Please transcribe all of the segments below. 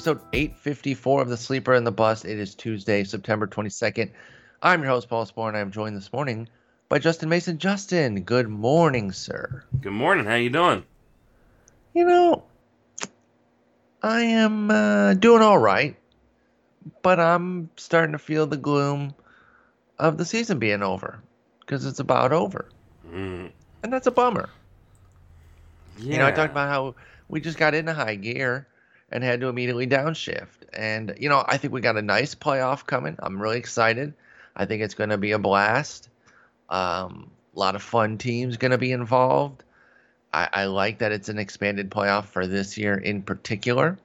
episode 854 of The Sleeper and the Bust. It is Tuesday, September 22nd. I'm your host, Paul Sporer, and I'm joined this morning by Justin Mason. Justin, good morning, sir. Good morning. How you doing? You know, I am uh, doing all right, but I'm starting to feel the gloom of the season being over because it's about over. Mm, And that's a bummer. yeah. You know, I talked about how we just got into high gear and had to immediately downshift. And, you know, I think we got a nice playoff coming. I'm really excited. I think it's going to be a blast. Um, a lot of fun teams going to be involved. I, I like that it's an expanded playoff for this year in particular.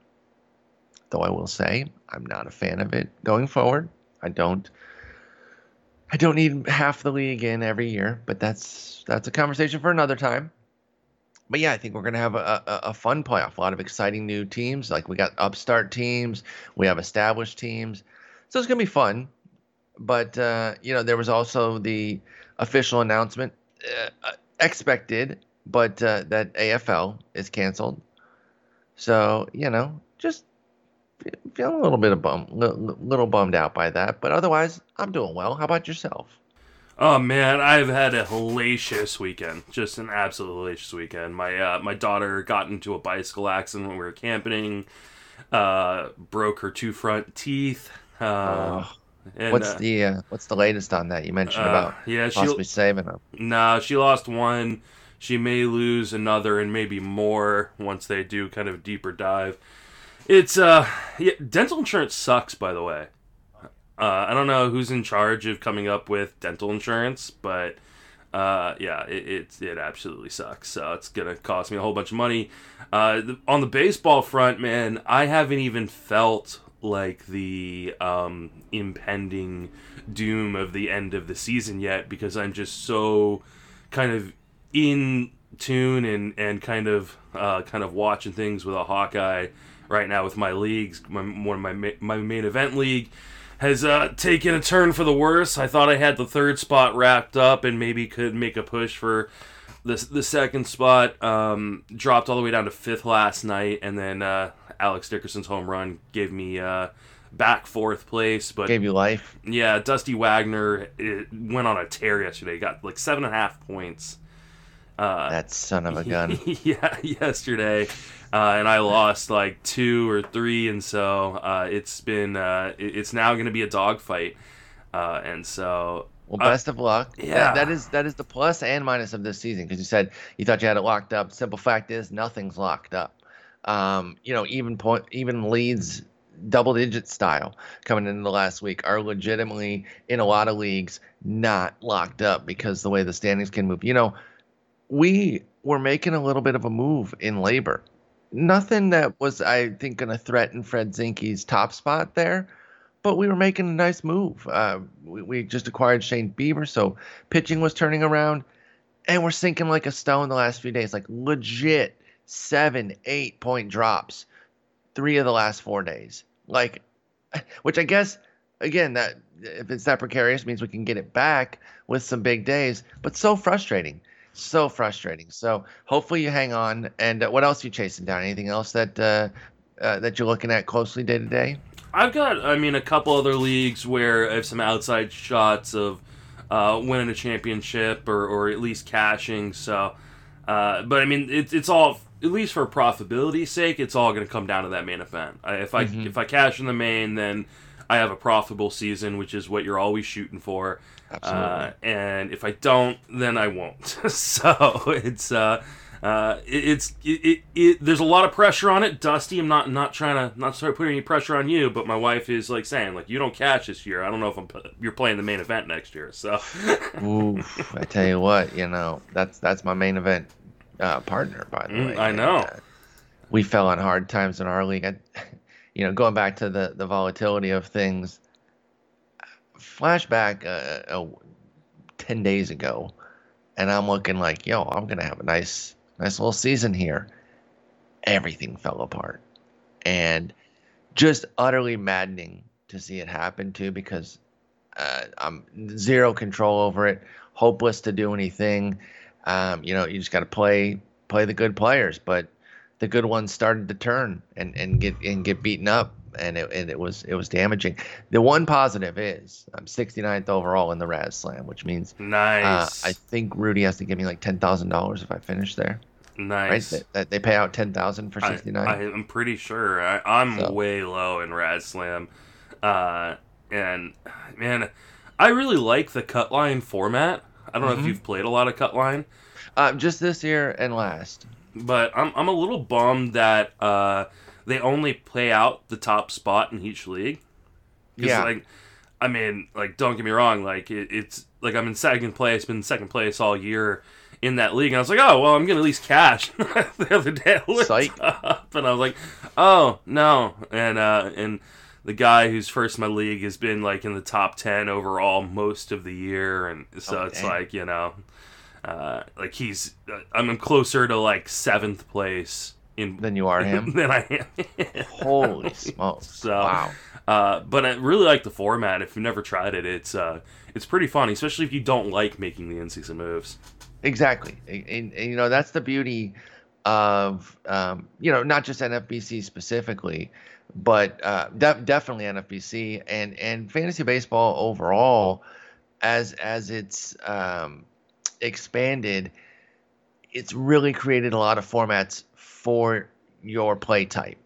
Though I will say I'm not a fan of it going forward. I don't. I don't need half the league in every year, but that's that's a conversation for another time but yeah, I think we're gonna have a, a, a fun playoff. A lot of exciting new teams. Like we got upstart teams, we have established teams, so it's gonna be fun. But uh, you know, there was also the official announcement, uh, expected, but uh, that AFL is canceled. So you know, just fe- feeling a little bit of bum, little, little bummed out by that. But otherwise, I'm doing well. How about yourself? Oh man, I've had a hellacious weekend. Just an absolute hellacious weekend. My uh, my daughter got into a bicycle accident when we were camping. Uh, broke her two front teeth. Uh, Oh, and, what's uh, the uh, what's the latest on that? You mentioned uh, about yeah, she possibly saving them. Nah, she lost one. She may lose another and maybe more once they do kind of deeper dive. It's uh yeah, dental insurance sucks by the way. Uh, I don't know who's in charge of coming up with dental insurance, but uh, yeah, it, it it absolutely sucks. So it's gonna cost me a whole bunch of money. Uh, the, on the baseball front, man, I haven't even felt like the um, impending doom of the end of the season yet because I'm just so kind of in tune and and kind of uh, kind of watching things with a Hawkeye right now with my leagues. My, one of my ma- my main event league has uh, taken a turn for the worse. I thought I had the third spot wrapped up and maybe could make a push for the the second spot. Um, dropped all the way down to fifth last night, and then uh, Alex Dickerson's home run gave me uh, back fourth place. But Gave you life. yeah, Dusty Wagner it went on a tear yesterday. Got like seven and a half points. Uh, That son of a gun. yeah, yesterday, uh, and I lost like two or three, and so uh, it's been uh, it's now going to be a dogfight, uh, and so Well, Uh, best of luck. That- yeah. that is that is the plus and minus of this season because you said you thought you had it locked up. Simple fact is nothing's locked up. Um, you know, even point even leads double digit style coming into the last week are legitimately in a lot of leagues not locked up because the way the standings can move. You know, we were making a little bit of a move in labor. Nothing that was, I think, going to threaten Fred Zinkie's top spot there, but we were making a nice move. Uh, we, we just acquired Shane Bieber, so pitching was turning around, and we're sinking like a stone the last few days, like legit seven, eight point drops, three of the last four days. Like, which I guess, again, that if it's that precarious means we can get it back with some big days, but so frustrating. So frustrating. So hopefully you hang on. And uh, what else are you chasing down? Anything else that uh, uh, that you're looking at closely day to day? I've got, I mean, a couple other leagues where I have some outside shots of uh, winning a championship or, or at least cashing. So, uh, but I mean, it, it's all at least for profitability's sake, it's all going to come down to that main event. I, if I Mhm. if I cash in the main, then I have a profitable season, which is what you're always shooting for. Absolutely. Uh, and if I don't, then I won't. so it's uh, uh, it, it's it, it. There's a lot of pressure on it, Dusty. I'm not not trying to not start putting any pressure on you, but my wife is like saying like you don't catch this year. I don't know if I'm you're playing the main event next year. So Oof, I tell you what, you know, that's that's my main event uh, partner, by the Mm, way. I and, know. uh, we fell on hard times in our league. I, you know, going back to the the volatility of things. Flashback uh, uh, ten days ago, and I'm looking like, yo, I'm gonna have a nice nice little season here. Everything fell apart, and just utterly maddening to see it happen too, because uh, I'm zero control over it, hopeless to do anything. Um, you know, you just got to play play the good players. But the good ones started to turn and, and get and get beaten up and it, and it was it was damaging. The one positive is I'm 69th overall in the Raz Slam, which means nice. Uh, I think Rudy has to give me like ten thousand dollars if I finish there. Nice. Right? They, they pay out ten thousand for 69. I, am pretty sure. I, am so. way low in Raz Slam, uh, and man, I really like the cut line format. I don't mm-hmm. know if mm-hmm. you've played a lot of cut line. Uh, just this year and last. But I'm I'm a little bummed that. Uh, they only play out the top spot in each league. Yeah. Like, I mean, like, don't get me wrong. Like, it, it's like I'm in second place, been in second place all year in that league. And I was like, oh, well, I'm gonna at least cash. the other day, I looked Psych. up and I was like, oh no, and uh, and the guy who's first in my league has been like in the top ten overall most of the year, and so oh, it's dang. like you know, uh, like he's uh, I'm closer to like seventh place in than you are him than I am. Holy smokes! So, wow. Uh, but I really like the format. If you've never tried it, it's uh, it's pretty fun, especially if you don't like making the in-season moves. Exactly, and, and, and you know that's the beauty of um, you know not just NFBC specifically, but uh, de- definitely NFBC and and fantasy baseball overall, as as it's um, expanded, it's really created a lot of formats for your play type.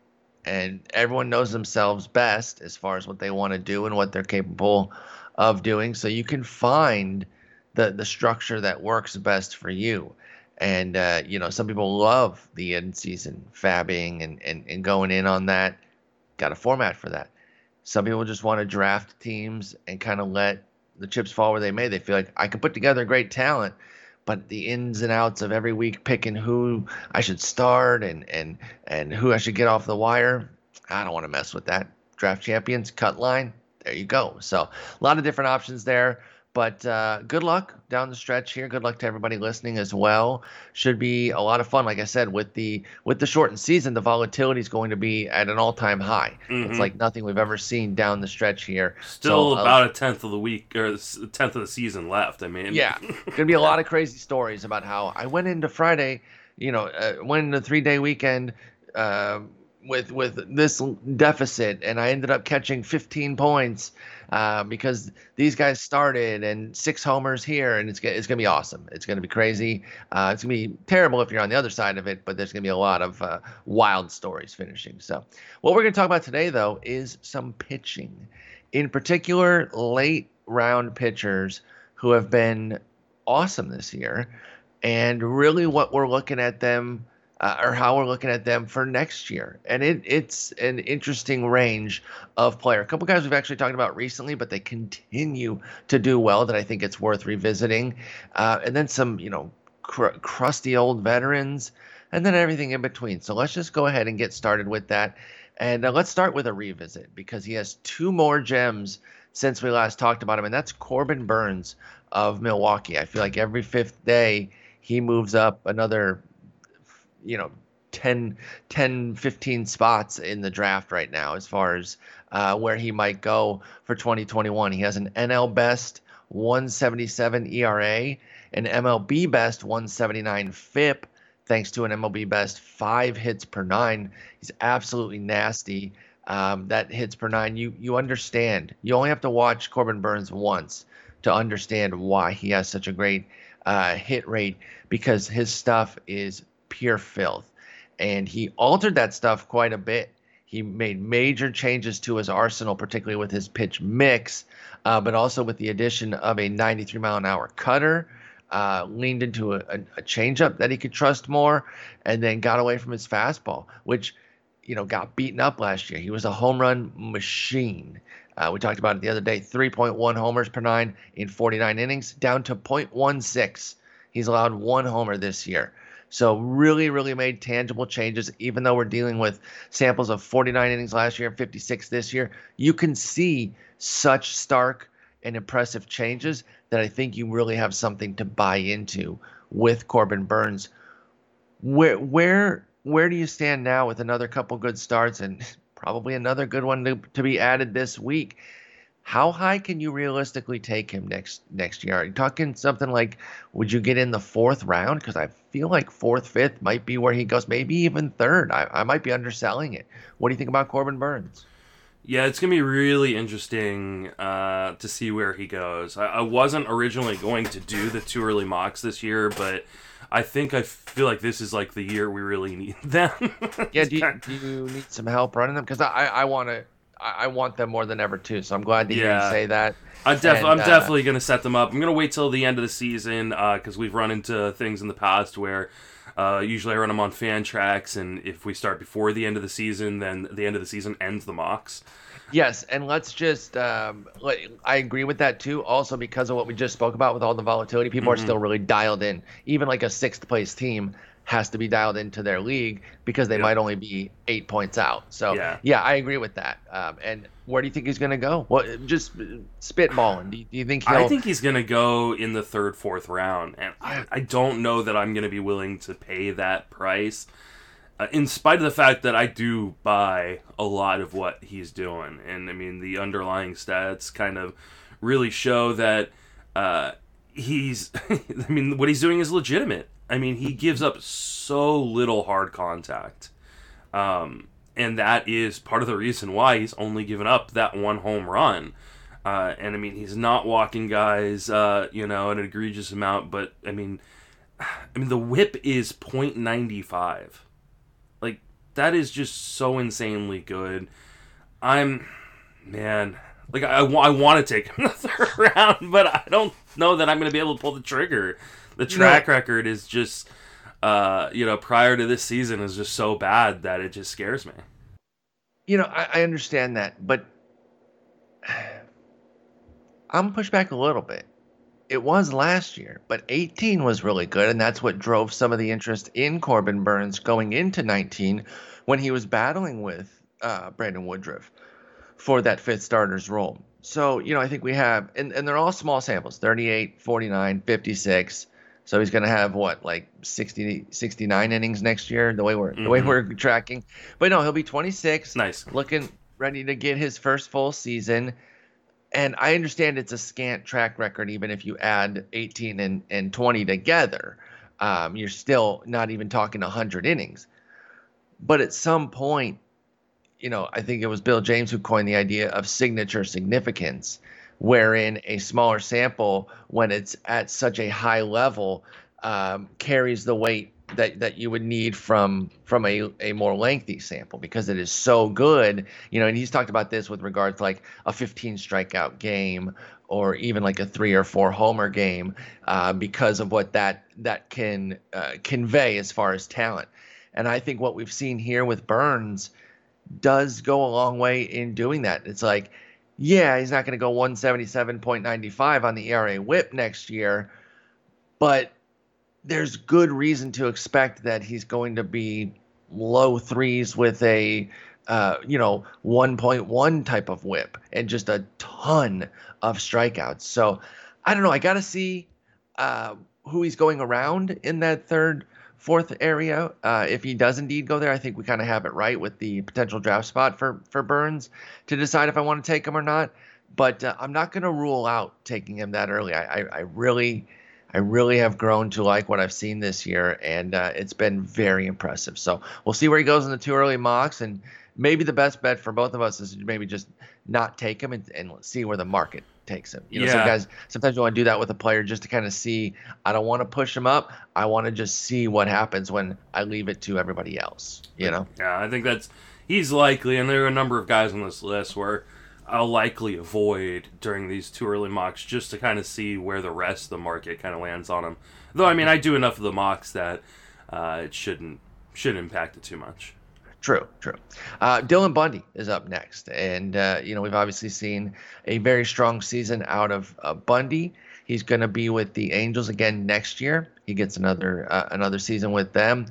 And everyone knows themselves best as far as what they want to do and what they're capable of doing. So you can find the, the structure that works best for you. And, uh, you know, some people love the in season fabbing and, and, and going in on that. Got a format for that. Some people just want to draft teams and kind of let the chips fall where they may. They feel like I can put together great talent, but the ins and outs of every week picking who I should start and and and who I should get off the wire, I don't want to mess with that. Draft champions, cut line, there you go. So a lot of different options there. But uh, good luck down the stretch here. Good luck to everybody listening as well. Should be a lot of fun. Like I said, with the with the shortened season, the volatility is going to be at an all time high. Mm-hmm. It's like nothing we've ever seen down the stretch here. Still so, uh, about uh, a tenth of the week or a tenth of the season left. I mean, yeah, gonna be a lot of crazy stories about how I went into Friday. You know, uh, went into three day weekend. Uh, with with this deficit, and I ended up catching 15 points uh, because these guys started and six homers here, and it's it's gonna be awesome. It's gonna be crazy. Uh, it's gonna be terrible if you're on the other side of it, but there's gonna be a lot of uh, wild stories finishing. So, what we're gonna talk about today, though, is some pitching, in particular, late round pitchers who have been awesome this year, and really what we're looking at them uh, or how we're looking at them for next year. And it, it's an interesting range of player. A couple guys we've actually talked about recently, but they continue to do well that I think it's worth revisiting. Uh, and then some, you know, cr- crusty old veterans, and then everything in between. So let's just go ahead and get started with that. And uh, let's start with a revisit because he has two more gems since we last talked about him, and that's Corbin Burnes of Milwaukee. I feel like every fifth day he moves up another you know 10, 10 15 spots in the draft right now as far as uh, where he might go for 2021. He has an NL best 177 ERA, an MLB best 179 FIP, thanks to an MLB best five hits per nine. He's absolutely nasty. Um, that hits per nine, you you understand. You only have to watch Corbin Burnes once to understand why he has such a great uh, hit rate because his stuff is pure filth. And he altered that stuff quite a bit. He made major changes to his arsenal, particularly with his pitch mix, uh, but also with the addition of a 93 mile an hour cutter. Uh, leaned into a, a, a changeup that he could trust more, and then got away from his fastball, which you know got beaten up last year. He was a home run machine. Uh, we talked about it the other day 3.1 homers per nine in 49 innings, down to 0.16. He's allowed one homer this year. So really, really made tangible changes. Even though we're dealing with samples of 49 innings last year and 56 this year, you can see such stark and impressive changes that I think you really have something to buy into with Corbin Burnes. Where where where do you stand now with another couple good starts and probably another good one to, to be added this week? How high can you realistically take him next next year? Are you talking something like, would you get in the fourth round? Because I feel like fourth, fifth might be where he goes, maybe even third. I, I might be underselling it. What do you think about Corbin Burnes? Yeah, it's gonna be really interesting uh, to see where he goes. I, I wasn't originally going to do the too early mocks this year, but I think I feel like this is like the year we really need them. yeah, do you, do you need some help running them? Because I, I want to I, want them more than ever too. So I'm glad to hear yeah. you say that. I def- I'm uh, definitely going to set them up. I'm going to wait till the end of the season because uh, we've run into things in the past where uh, usually I run them on Fantrax, and if we start before the end of the season, then the end of the season ends the mocks. Yes, and let's just. Um, I agree with that too. Also, because of what we just spoke about with all the volatility, people mm-hmm. are still really dialed in. Even like a sixth place team has to be dialed into their league because they yep. might only be eight points out. So yeah, yeah I agree with that. Um, and where do you think he's going to go? Well, just spitballing. Do you, do you think? I think he's going to go in the third, fourth round, and I, I don't know that I'm going to be willing to pay that price. Uh, in spite of the fact that I do buy a lot of what he's doing, and I mean the underlying stats kind of really show that uh, he's. I mean, what he's doing is legitimate. I mean, he gives up so little hard contact. Um, and that is part of the reason why he's only given up that one home run. Uh, and I mean, he's not walking guys, uh, you know, an egregious amount, but I mean, I mean, the whip is 0.95. Like, that is just so insanely good. I'm, man, like, I, I want to take him the third round, but I don't know that I'm going to be able to pull the trigger the track no. record is just uh, you know, prior to this season is just so bad that it just scares me. You know, I, I understand that, but I'm pushed back a little bit. It was last year, but 18 was really good, and that's what drove some of the interest in Corbin Burnes going into 19 when he was battling with uh, Brandon Woodruff for that fifth starter's role. So, you know, I think we have, and, and they're all small samples 38, 49, 56. So he's going to have what like 60 69 innings next year the way we're mm-hmm. the way mm-hmm. we're tracking. But no, he'll be 26. Nice. Looking ready to get his first full season. And I understand it's a scant track record even if you add 18 and, and 20 together. Um, you're still not even talking 100 innings. But at some point, you know, I think it was Bill James who coined the idea of signature significance wherein a smaller sample, when it's at such a high level, um, carries the weight that, that you would need from from a, a more lengthy sample because it is so good. You know, and he's talked about this with regards to like a 15 strikeout game or even like a three or four homer game uh, because of what that that can uh, convey as far as talent. And I think what we've seen here with Burnes does go a long way in doing that. It's like yeah, he's not going to go 177.95 on the ERA whip next year, but there's good reason to expect that he's going to be low threes with a uh, you know 1.1 type of whip and just a ton of strikeouts. So I don't know. I got to see uh, who he's going around in that third fourth area. Uh, if he does indeed go there, I think we kind of have it right with the potential draft spot for for Burnes to decide if I want to take him or not. But uh, I'm not going to rule out taking him that early. I, I, I, really, I really have grown to like what I've seen this year, and uh, it's been very impressive. So we'll see where he goes in the too early mocks, and maybe the best bet for both of us is maybe just not take him and, and see where the market takes him. You know, yeah. some guys sometimes you want to do that with a player just to kind of see. I don't want to push him up. I want to just see what happens when I leave it to everybody else. You know. Yeah, I think that's he's likely, and there are a number of guys on this list where I'll likely avoid during these too early mocks just to kind of see where the rest of the market kind of lands on him. Though I mean, I do enough of the mocks that uh, it shouldn't should impact it too much. True, true. Uh, Dylan Bundy is up next, and uh, you know we've obviously seen a very strong season out of uh, Bundy. He's going to be with the Angels again next year. He gets another uh, another season with them.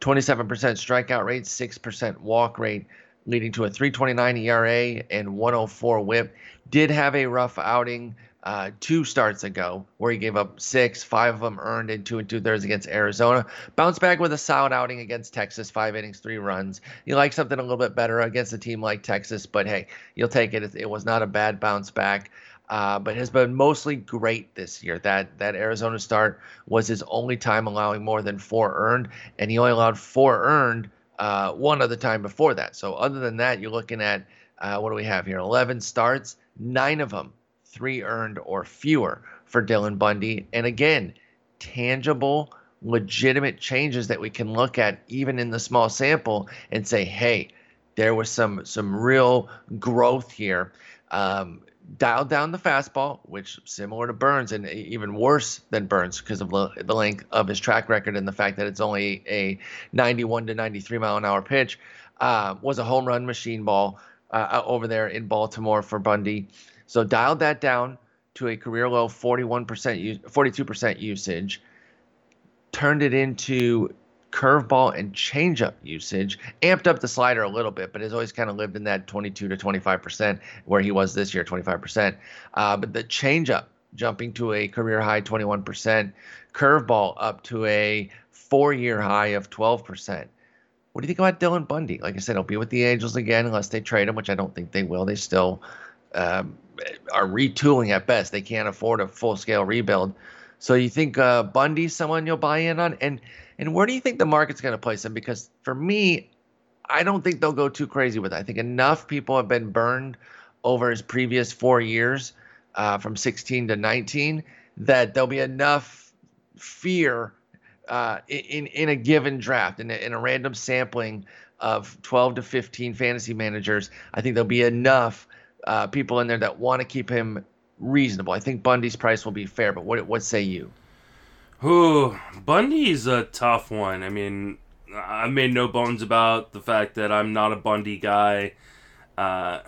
27% strikeout rate, 6% walk rate, leading to a 3.29 ERA and 104 WHIP. Did have a rough outing uh, two starts ago, where he gave up six, five of them earned in two and two thirds against Arizona. Bounced back with a solid outing against Texas, five innings, three runs. You like something a little bit better against a team like Texas, but hey, you'll take it. It was not a bad bounce back. Uh, but has been mostly great this year. That that Arizona start was his only time allowing more than four earned, and he only allowed four earned uh, one other time before that. So other than that, you're looking at uh, what do we have here? 11 starts, nine of them three earned or fewer for Dylan Bundy. And again, tangible, legitimate changes that we can look at even in the small sample and say, hey, there was some some real growth here. Um, dialed down the fastball, which similar to Burnes and even worse than Burnes because of the length of his track record and the fact that it's only a 91 to 93 mile an hour pitch, uh, was a home run machine ball uh, over there in Baltimore for Bundy. So dialed that down to a career low 41%, 42% usage, turned it into curveball and changeup usage, amped up the slider a little bit, but has always kind of lived in that 22 to 25% where he was this year, 25%. Uh, but the changeup jumping to a career high 21%, curveball up to a four year high of 12%. What do you think about Dylan Bundy? Like I said, he'll be with the Angels again unless they trade him, which I don't think they will. They still um, are retooling at best. They can't afford a full scale rebuild. So you think uh, Bundy's someone you'll buy in on, and and where do you think the market's going to place him? Because for me, I don't think they'll go too crazy with it. I think enough people have been burned over his previous four years, uh, from 16 to 19, that there'll be enough fear uh, in in a given draft in a, in a random sampling of 12 to 15 fantasy managers. I think there'll be enough uh, people in there that want to keep him reasonable. I think Bundy's price will be fair, but what what say you? Ooh, Bundy's a tough one. I mean, I made no bones about the fact that I'm not a Bundy guy. Uh,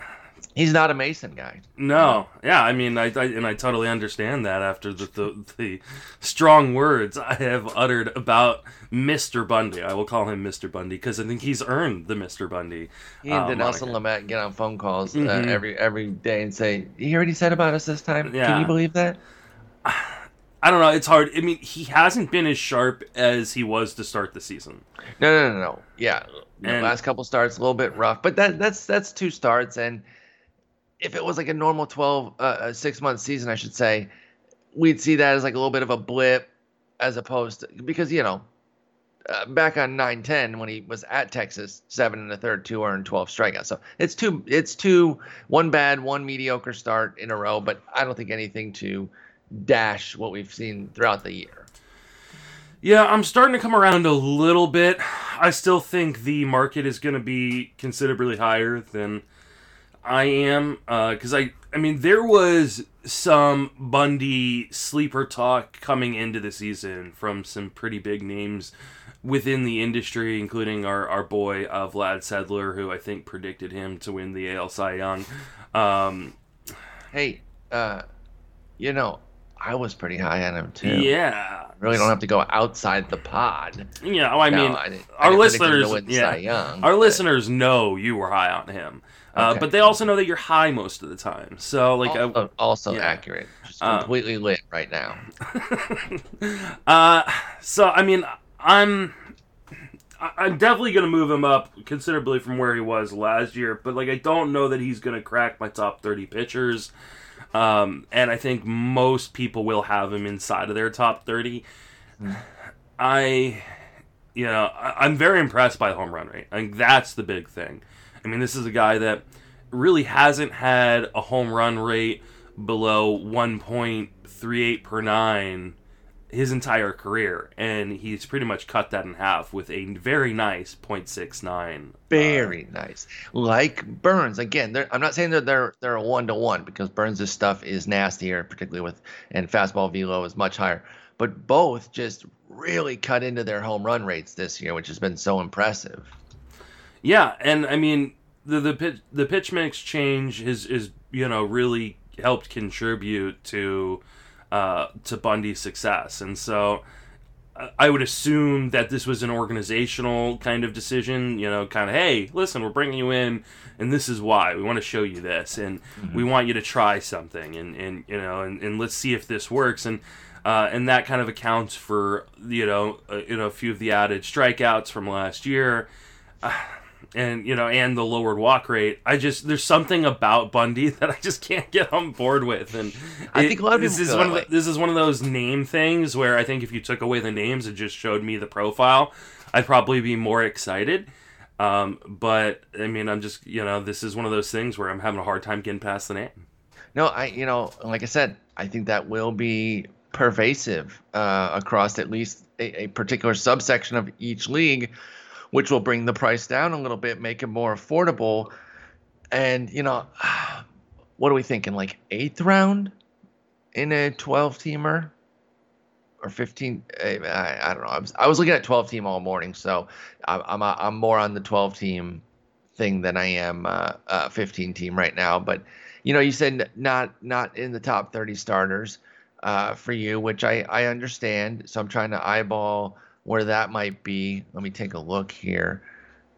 He's not a Mason guy. No, yeah, I mean, I, I and I totally understand that after the, the, the strong words I have uttered about Mister Bundy. I will call him Mister Bundy because I think he's earned the Mister Bundy. He and uh, Nelson Lamet get on phone calls uh, mm-hmm. every every day and say, "You hear what he said about us this time? Yeah. Can you believe that?" I don't know. It's hard. I mean, he hasn't been as sharp as he was to start the season. No, no, no, no. Yeah, and, last couple starts a little bit rough, but that that's that's two starts and if it was like a normal 12 uh, six month season i should say we'd see that as like a little bit of a blip as opposed to because you know uh, back on 9-10 when he was at texas seven and a third two earned 12 strikeouts so it's two it's two one bad one mediocre start in a row but i don't think anything to dash what we've seen throughout the year yeah, I'm starting to come around a little bit. I still think the market is going to be considerably higher than I am because uh, I I mean there was some Bundy sleeper talk coming into the season from some pretty big names within the industry, including our, our boy uh, Vlad Sedler, who I think predicted him to win the AL Cy Young. Um, hey, uh, you know, I was pretty high on him too. Yeah, really don't have to go outside the pod. Yeah, well, I no, mean, I I our listeners, yeah, our but... listeners know you were high on him. Uh, okay. but they also know that you're high most of the time. So like also, uh, also yeah. accurate. Just uh, completely uh, lit right now. uh, so I mean, I'm I'm definitely gonna move him up considerably from where he was last year. But like, I don't know that he's gonna crack my top 30 pitchers. Um, and I think most people will have him inside of their top 30. Mm. I, you know, I, am very impressed by the home run rate. I think that's the big thing. I mean, this is a guy that really hasn't had a home run rate below 1.38 per nine his entire career, and he's pretty much cut that in half with a very nice 0.69. Very uh, nice, like Burnes. Again, I'm not saying that they're they're a one to one because Burnes' stuff is nastier, particularly with and fastball velo is much higher. But both just really cut into their home run rates this year, which has been so impressive. Yeah, and I mean the the pitch the pitch mix change is is you know really helped contribute to uh, to Bundy's success, and so I would assume that this was an organizational kind of decision, you know, kind of, hey, listen, we're bringing you in, and this is why. We want to show you this, and mm-hmm. we want you to try something, and, and you know, and, and let's see if this works. And uh, and that kind of accounts for you know uh, you know a few of the added strikeouts from last year. And you know, and the lowered walk rate. I just there's something about Bundy that I just can't get on board with, and I it, think a lot of this is one of the, this is one of those name things where I think if you took away the names and just showed me the profile, I'd probably be more excited. Um, but I mean, I'm just you know, this is one of those things where I'm having a hard time getting past the name. No, I you know, like I said, I think that will be pervasive uh, across at least a, a particular subsection of each league which will bring the price down a little bit, make it more affordable. And, you know, what are we thinking? Like eighth round in a 12 teamer? Or 15, eh, I, I don't know. I was, I was looking at 12 team all morning, so I'm, I'm, I'm more on the 12 team thing than I am uh, uh, 15 team right now. But you know, you said not not in the top 30 starters uh, for you, which I I understand. So I'm trying to eyeball where that might be. Let me take a look here.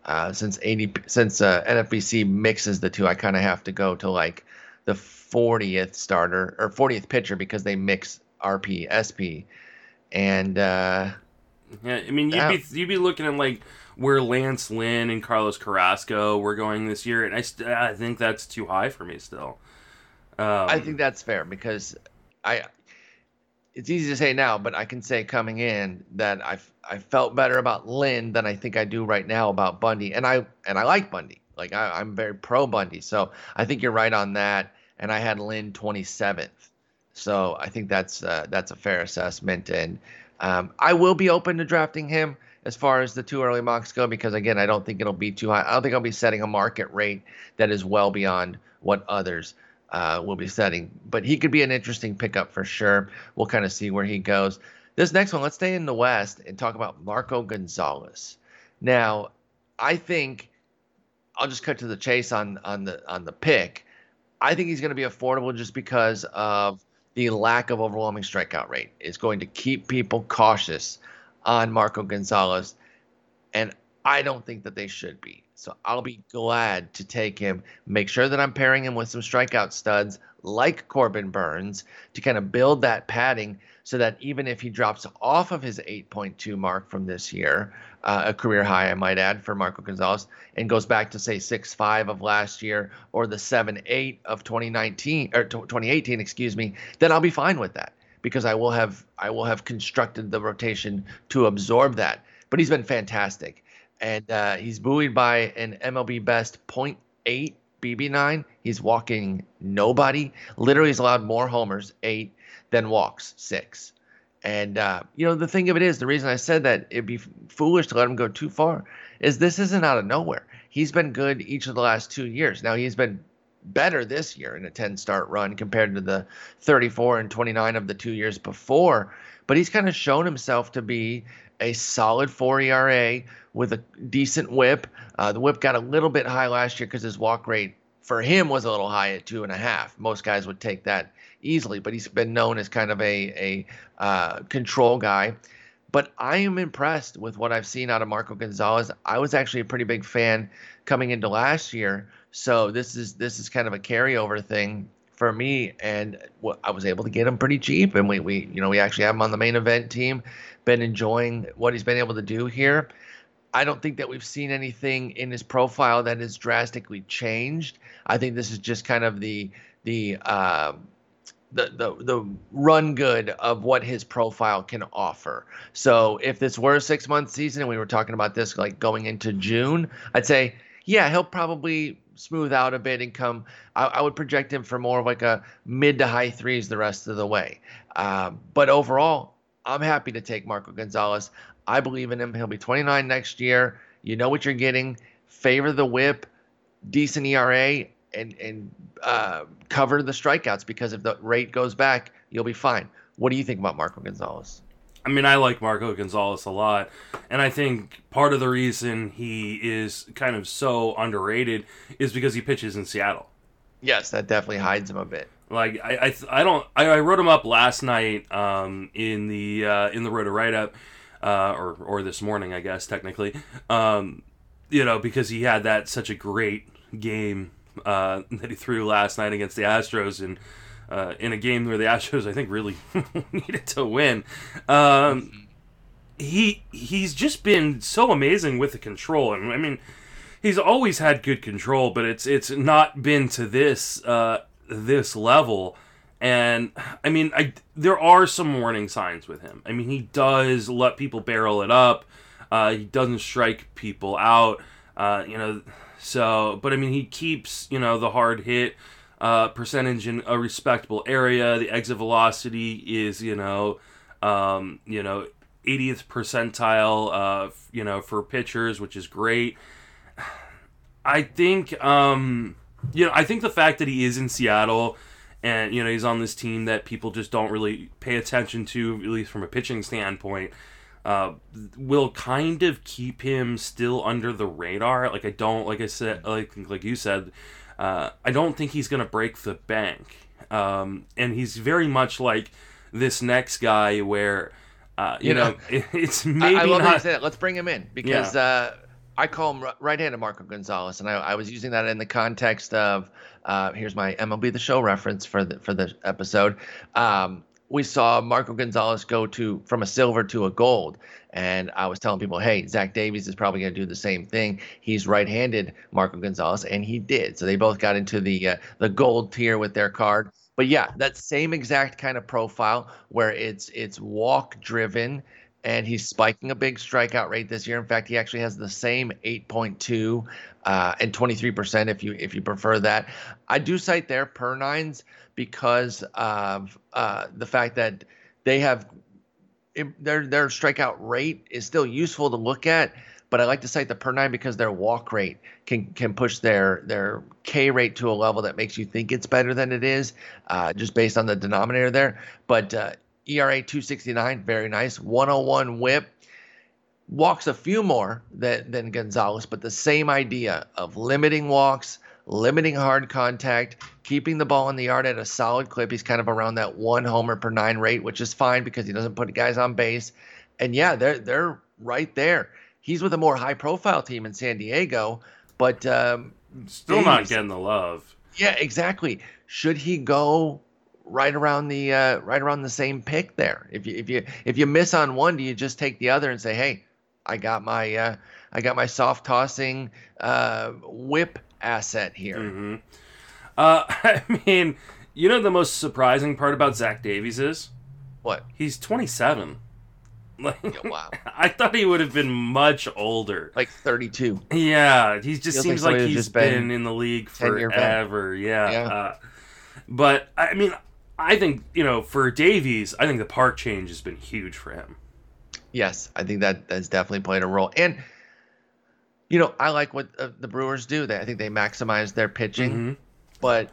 Uh, since 80 since uh, NFBC mixes the two, I kind of have to go to like the 40th starter or 40th pitcher because they mix RP SP, and uh, yeah, I mean you'd that, be you'd be looking at like where Lance Lynn and Carlos Carrasco were going this year, and I st- I think that's too high for me still. Um, I think that's fair because I it's easy to say now, but I can say coming in that I I felt better about Lynn than I think I do right now about Bundy, and I and I like Bundy. Like I, am very pro Bundy, so I think you're right on that. And I had Lynn 27th, so I think that's uh, that's a fair assessment. And um, I will be open to drafting him as far as the too early mocks go because again, I don't think it'll be too high. I don't think I'll be setting a market rate that is well beyond what others uh, will be setting. But he could be an interesting pickup for sure. We'll kind of see where he goes. This next one, let's stay in the West and talk about Marco Gonzalez. Now, I think I'll just cut to the chase on on the on the pick. I think he's going to be affordable just because of the lack of overwhelming strikeout rate. It's going to keep people cautious on Marco Gonzalez, and I don't think that they should be. So I'll be glad to take him. Make sure that I'm pairing him with some strikeout studs like Corbin Burnes to kind of build that padding so that even if he drops off of his 8.2 mark from this year, uh, a career high, I might add, for Marco Gonzalez, and goes back to say 6.5 of last year or the 7.8 of 2019 or 2018, excuse me, then I'll be fine with that because I will have I will have constructed the rotation to absorb that. But he's been fantastic and uh, he's buoyed by an MLB best 0.8 BB9. He's walking nobody. Literally, he's allowed more homers, eight, than walks, six. And uh, you know the thing of it is, the reason I said that it'd be foolish to let him go too far is this isn't out of nowhere. He's been good each of the last two years. Now he's been better this year in a 10 start run compared to the 34 and 29 of the two years before. But he's kind of shown himself to be a solid 4 ERA with a decent whip. Uh, the whip got a little bit high last year because his walk rate for him was a little high at two and a half. Most guys would take that easily, but he's been known as kind of a a uh, control guy. But I am impressed with what I've seen out of Marco Gonzalez. I was actually a pretty big fan coming into last year, so this is this is kind of a carryover thing for me, and I was able to get him pretty cheap, and we we you know we actually have him on the main event team. Been enjoying what he's been able to do here. I don't think that we've seen anything in his profile that has drastically changed. I think this is just kind of the the uh, the, the the run good of what his profile can offer. So if this were a six month season and we were talking about this like going into June, I'd say yeah he'll probably smooth out a bit and come. I, I would project him for more of like a mid to high threes the rest of the way. Uh, but overall, I'm happy to take Marco Gonzalez. I believe in him. He'll be 29 next year. You know what you're getting. Favor the whip, decent ERA, and and uh, cover the strikeouts because if the rate goes back, you'll be fine. What do you think about Marco Gonzalez? I mean, I like Marco Gonzalez a lot, and I think part of the reason he is kind of so underrated is because he pitches in Seattle. Yes, that definitely hides him a bit. Like I, I, I don't. I, I wrote him up last night um, in the uh, in the Roto write up uh, or or this morning, I guess technically. Um, you know, because he had that such a great game uh, that he threw last night against the Astros, and uh, in a game where the Astros, I think, really needed to win. Um, he he's just been so amazing with the control, and I mean, he's always had good control, but it's it's not been to this uh, this level. And I mean, I there are some warning signs with him. I mean, he does let people barrel it up. Uh, he doesn't strike people out. Uh, you know, so but I mean, he keeps you know the hard hit uh, percentage in a respectable area. The exit velocity is you know um, you know 80th percentile. Uh, you know for pitchers, which is great. I think um, you know I think the fact that he is in Seattle and you know he's on this team that people just don't really pay attention to, at least from a pitching standpoint. Uh, will kind of keep him still under the radar. Like I don't, like I said, like like you said, uh, I don't think he's gonna break the bank. Um, and he's very much like this next guy where, uh, you, You know, know, it, it's maybe I, I love that you say that. Let's bring him in because uh, I call him right-handed Marco Gonzalez, and I, I was using that in the context of uh, here's my MLB the Show reference for the for the episode. Um, we saw Marco Gonzalez go to from a silver to a gold, and I was telling people, hey, Zach Davies is probably going to do the same thing. He's right-handed Marco Gonzalez, and he did. So they both got into the uh, the gold tier with their card. But yeah, that same exact kind of profile where it's it's walk driven and he's spiking a big strikeout rate this year. In fact, he actually has the same 8.2 uh, and 23% if you if you prefer that. I do cite their per nines because of uh, the fact that they have their their strikeout rate is still useful to look at. But I like to cite the per nine because their walk rate can can push their their K rate to a level that makes you think it's better than it is, uh, just based on the denominator there. But uh, ERA 269, very nice. 101 whip. Walks a few more than, than Gonzalez, but the same idea of limiting walks, limiting hard contact, keeping the ball in the yard at a solid clip. He's kind of around that one homer per nine rate, which is fine because he doesn't put guys on base. And yeah, they're they're right there. He's with a more high profile team in San Diego, but um, Still not getting the love. yeah, exactly. Should he go right around the uh, right around the same pick there? If you if you if you miss on one, do you just take the other and say, "Hey, I got my uh, I got my soft tossing uh, whip asset here." hmm Uh, I mean, you know the most surprising part about Zach Davies is What? he's 27. Like, Yeah, wow. I thought he would have been much older. Like 32. Yeah, he just Feels seems like, somebody who's he's just been, been in the league 10 forever. Yeah. Yeah. Uh, but I mean, I think you know for Davies, I think the park change has been huge for him. Yes, I think that has definitely played a role. And you know, I like what uh, the Brewers do. They, I think they maximize their pitching. Mhm. but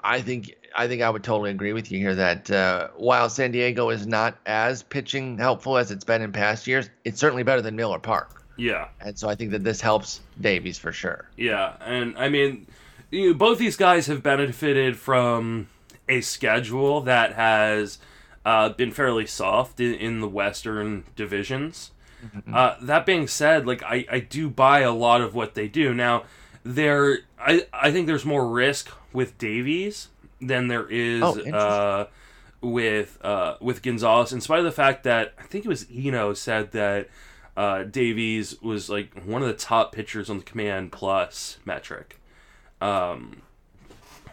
I think I think I would totally agree with you here that uh, while San Diego is not as pitching helpful as it's been in past years, it's certainly better than Miller Park, Yeah. and so I think that this helps Davies for sure. Yeah, and I mean, you know, both these guys have benefited from a schedule that has uh, been fairly soft in, in the Western divisions. Uh, that being said, like I, I do buy a lot of what they do. Now, there I I think there's more risk with Davies than there is Oh, uh, with uh, with Gonzalez, in spite of the fact that I think it was Eno said that uh, Davies was like one of the top pitchers on the Command Plus metric. Um,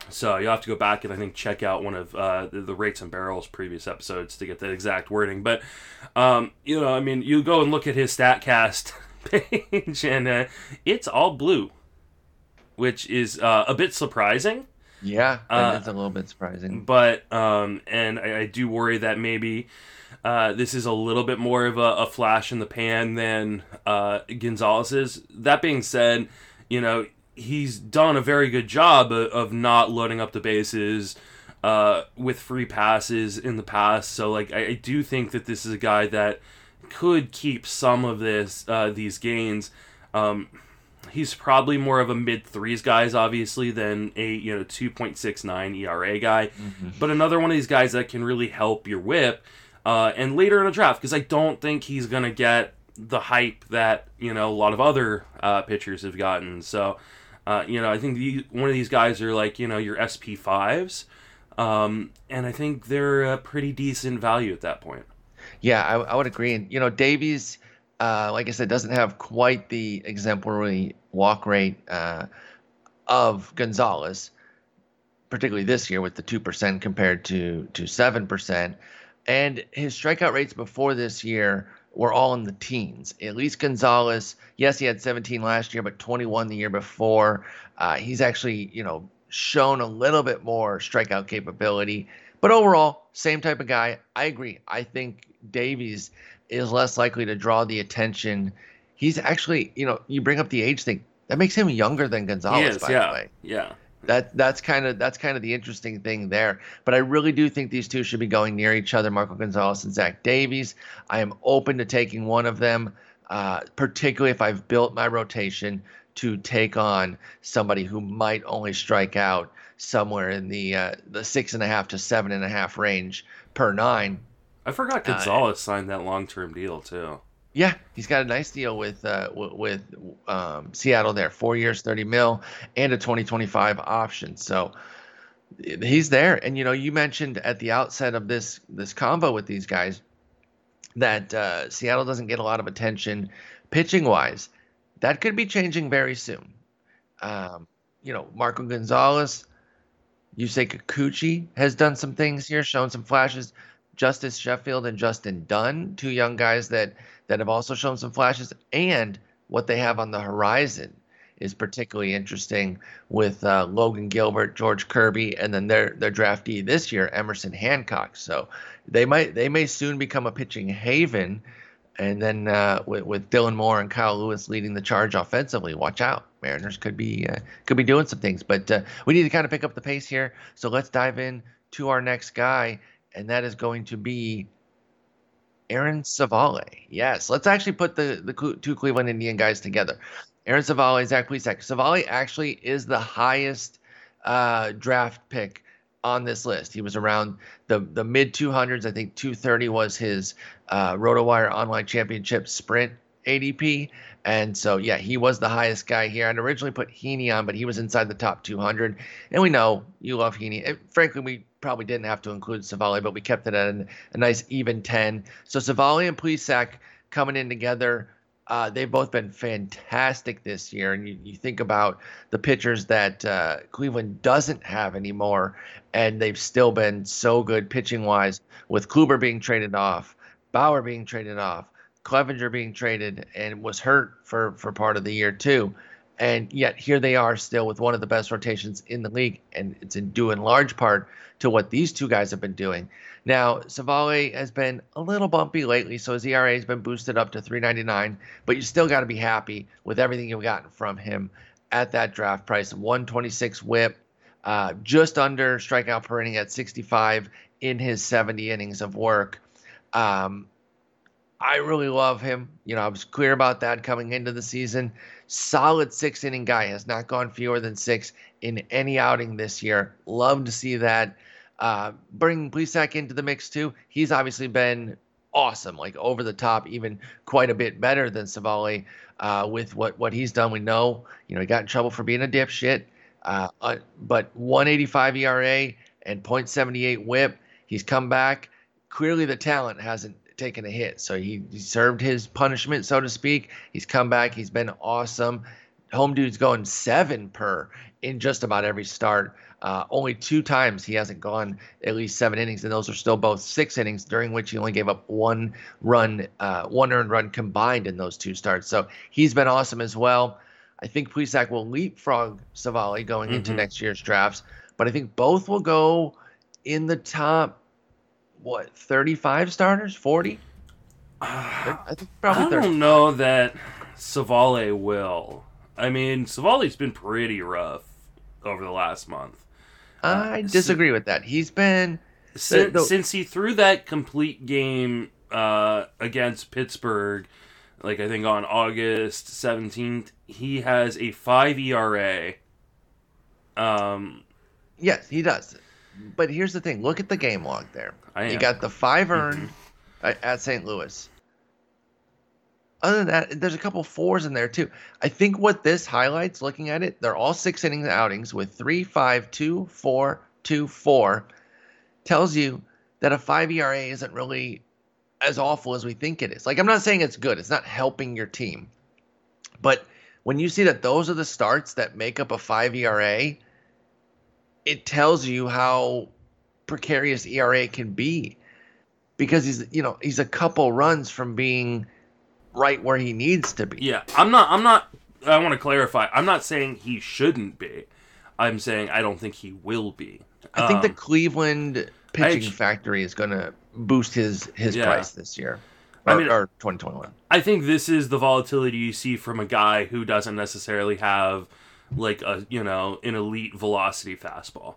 so you'll have to go back and I think check out one of uh, the, the rates and barrels previous episodes to get that exact wording. But um, you know, I mean, you go and look at his Statcast page, and uh, it's all blue, which is uh, a bit surprising. Yeah, Uh, that's a little bit surprising. But um, and I, I do worry that maybe uh, this is a little bit more of a, a flash in the pan than uh, Gonzalez's. That being said, you know he's done a very good job of, not loading up the bases uh, with free passes in the past. So like I, I do think that this is a guy that could keep some of this uh, these gains. Um, he's probably more of a mid threes guys, obviously, than a you know two point six nine ERA guy. But another one of these guys that can really help your whip. uh, and later in a draft because I don't think he's going to get the hype that you know a lot of other uh, pitchers have gotten. So, uh, you know, I think the, one of these guys are like you know your SP fives, um, and I think they're a pretty decent value at that point. Yeah, I, I would agree. And you know, Davies, uh, like I said, doesn't have quite the exemplary walk rate uh, of Gonzalez, particularly this year with the two percent compared to to seven percent. And his strikeout rates before this year were all in the teens. At least Gonzalez, yes, he had 17 last year, but 21 the year before. Uh, he's actually, you know, shown a little bit more strikeout capability. But overall, same type of guy. I agree. I think Davies is less likely to draw the attention. He's actually, you know, you bring up the age thing. That makes him younger than Gonzalez, is, by yeah, the way. Yeah. That that's kind of that's kind of the interesting thing there. But I really do think these two should be going near each other, Marco Gonzalez and Zach Davies. I am open to taking one of them, uh, particularly if I've built my rotation to take on somebody who might only strike out somewhere in the uh, the six and a half to seven and a half range per nine. I forgot Uh, Gonzalez signed that long term deal too. Yeah, he's got a nice deal with uh, w- with um, Seattle there, four years, thirty mil, and a twenty twenty five option. So he's there. And you know, you mentioned at the outset of this this combo with these guys that uh, Seattle doesn't get a lot of attention pitching wise. That could be changing very soon. Um, you know, Marco Gonzalez, Yusei Kikuchi has done some things here, shown some flashes. Justus Sheffield and Justin Dunn, two young guys that that have also shown some flashes, and what they have on the horizon is particularly interesting with uh, Logan Gilbert, George Kirby, and then their their draftee this year, Emerson Hancock. So they might they may soon become a pitching haven, and then uh, with with Dylan Moore and Kyle Lewis leading the charge offensively, watch out. Mariners could be uh, could be doing some things, but uh, we need to kind of pick up the pace here. So let's dive in to our next guy, and that is going to be Aaron Civale. Yes, let's actually put the the two Cleveland Indian guys together. Aaron Civale, Zach Plesac. Civale actually is the highest uh, draft pick on this list. He was around the the mid 200s. I think 230 was his uh, RotoWire Online Championship Sprint ADP. And so, yeah, he was the highest guy here. I'd originally put Heaney on, but he was inside the top 200. And we know you love Heaney. Frankly, we probably didn't have to include Civale, but we kept it at a, a nice even 10. So Civale and Plesac coming in together. Uh, they've both been fantastic this year. And you, you think about the pitchers that uh, Cleveland doesn't have anymore, and they've still been so good pitching wise, with Kluber being traded off, Bauer being traded off, Clevenger being traded and was hurt for, for part of the year too. And yet here they are still with one of the best rotations in the league. And it's in due in large part to what these two guys have been doing. Now, Civale has been a little bumpy lately, so his ERA has been boosted up to 399, but you still got to be happy with everything you've gotten from him at that draft price. 126 whip, uh, just under strikeout per inning at 65 in his 70 innings of work. Um, I really love him. You know, I was clear about that coming into the season. Solid six inning guy has not gone fewer than six in any outing this year. Love to see that. Uh, bring Plesac into the mix too. He's obviously been awesome, like over the top, even quite a bit better than Civale uh, with what what he's done. We know, you know, he got in trouble for being a dipshit, uh, uh, but 185 ERA and .78 WHIP. He's come back. Clearly, the talent hasn't taken a hit. So he, he served his punishment, so to speak. He's come back. He's been awesome. Home dude's going seven per in just about every start. Uh, only two times he hasn't gone at least seven innings, and those are still both six innings, during which he only gave up one run, uh, one earned run combined in those two starts. So he's been awesome as well. I think Plesac will leapfrog Civale going mm-hmm. into next year's drafts, but I think both will go in the top what 35 starters? 40 uh, i think probably i don't know that Civale will. I mean Civale's been pretty rough over the last month. I uh, disagree with that. He's been since, the, the, since he threw that complete game uh, against pittsburgh like i think on august 17th he has a 5 era um yes he does but here's the thing look at the game log there you got the five earned, mm-hmm. at, St. Louis. Other than that, there's a couple fours in there too. I think what this highlights, looking at it, they're all six innings outings with three, five, two, four, two, four, tells you that a five ERA isn't really as awful as we think it is. Like I'm not saying it's good. It's not helping your team. But when you see that those are the starts that make up a 5 ERA, it tells you how precarious ERA can be because he's you know, he's a couple runs from being right where he needs to be. Yeah, I'm not I'm not I want to clarify. I'm not saying he shouldn't be. I'm saying I don't think he will be. I think the Um, Cleveland pitching factory is going to boost his his Yeah. price this year. I mean- or 2021. I think this is the volatility you see from a guy who doesn't necessarily have like a you know an elite velocity fastball,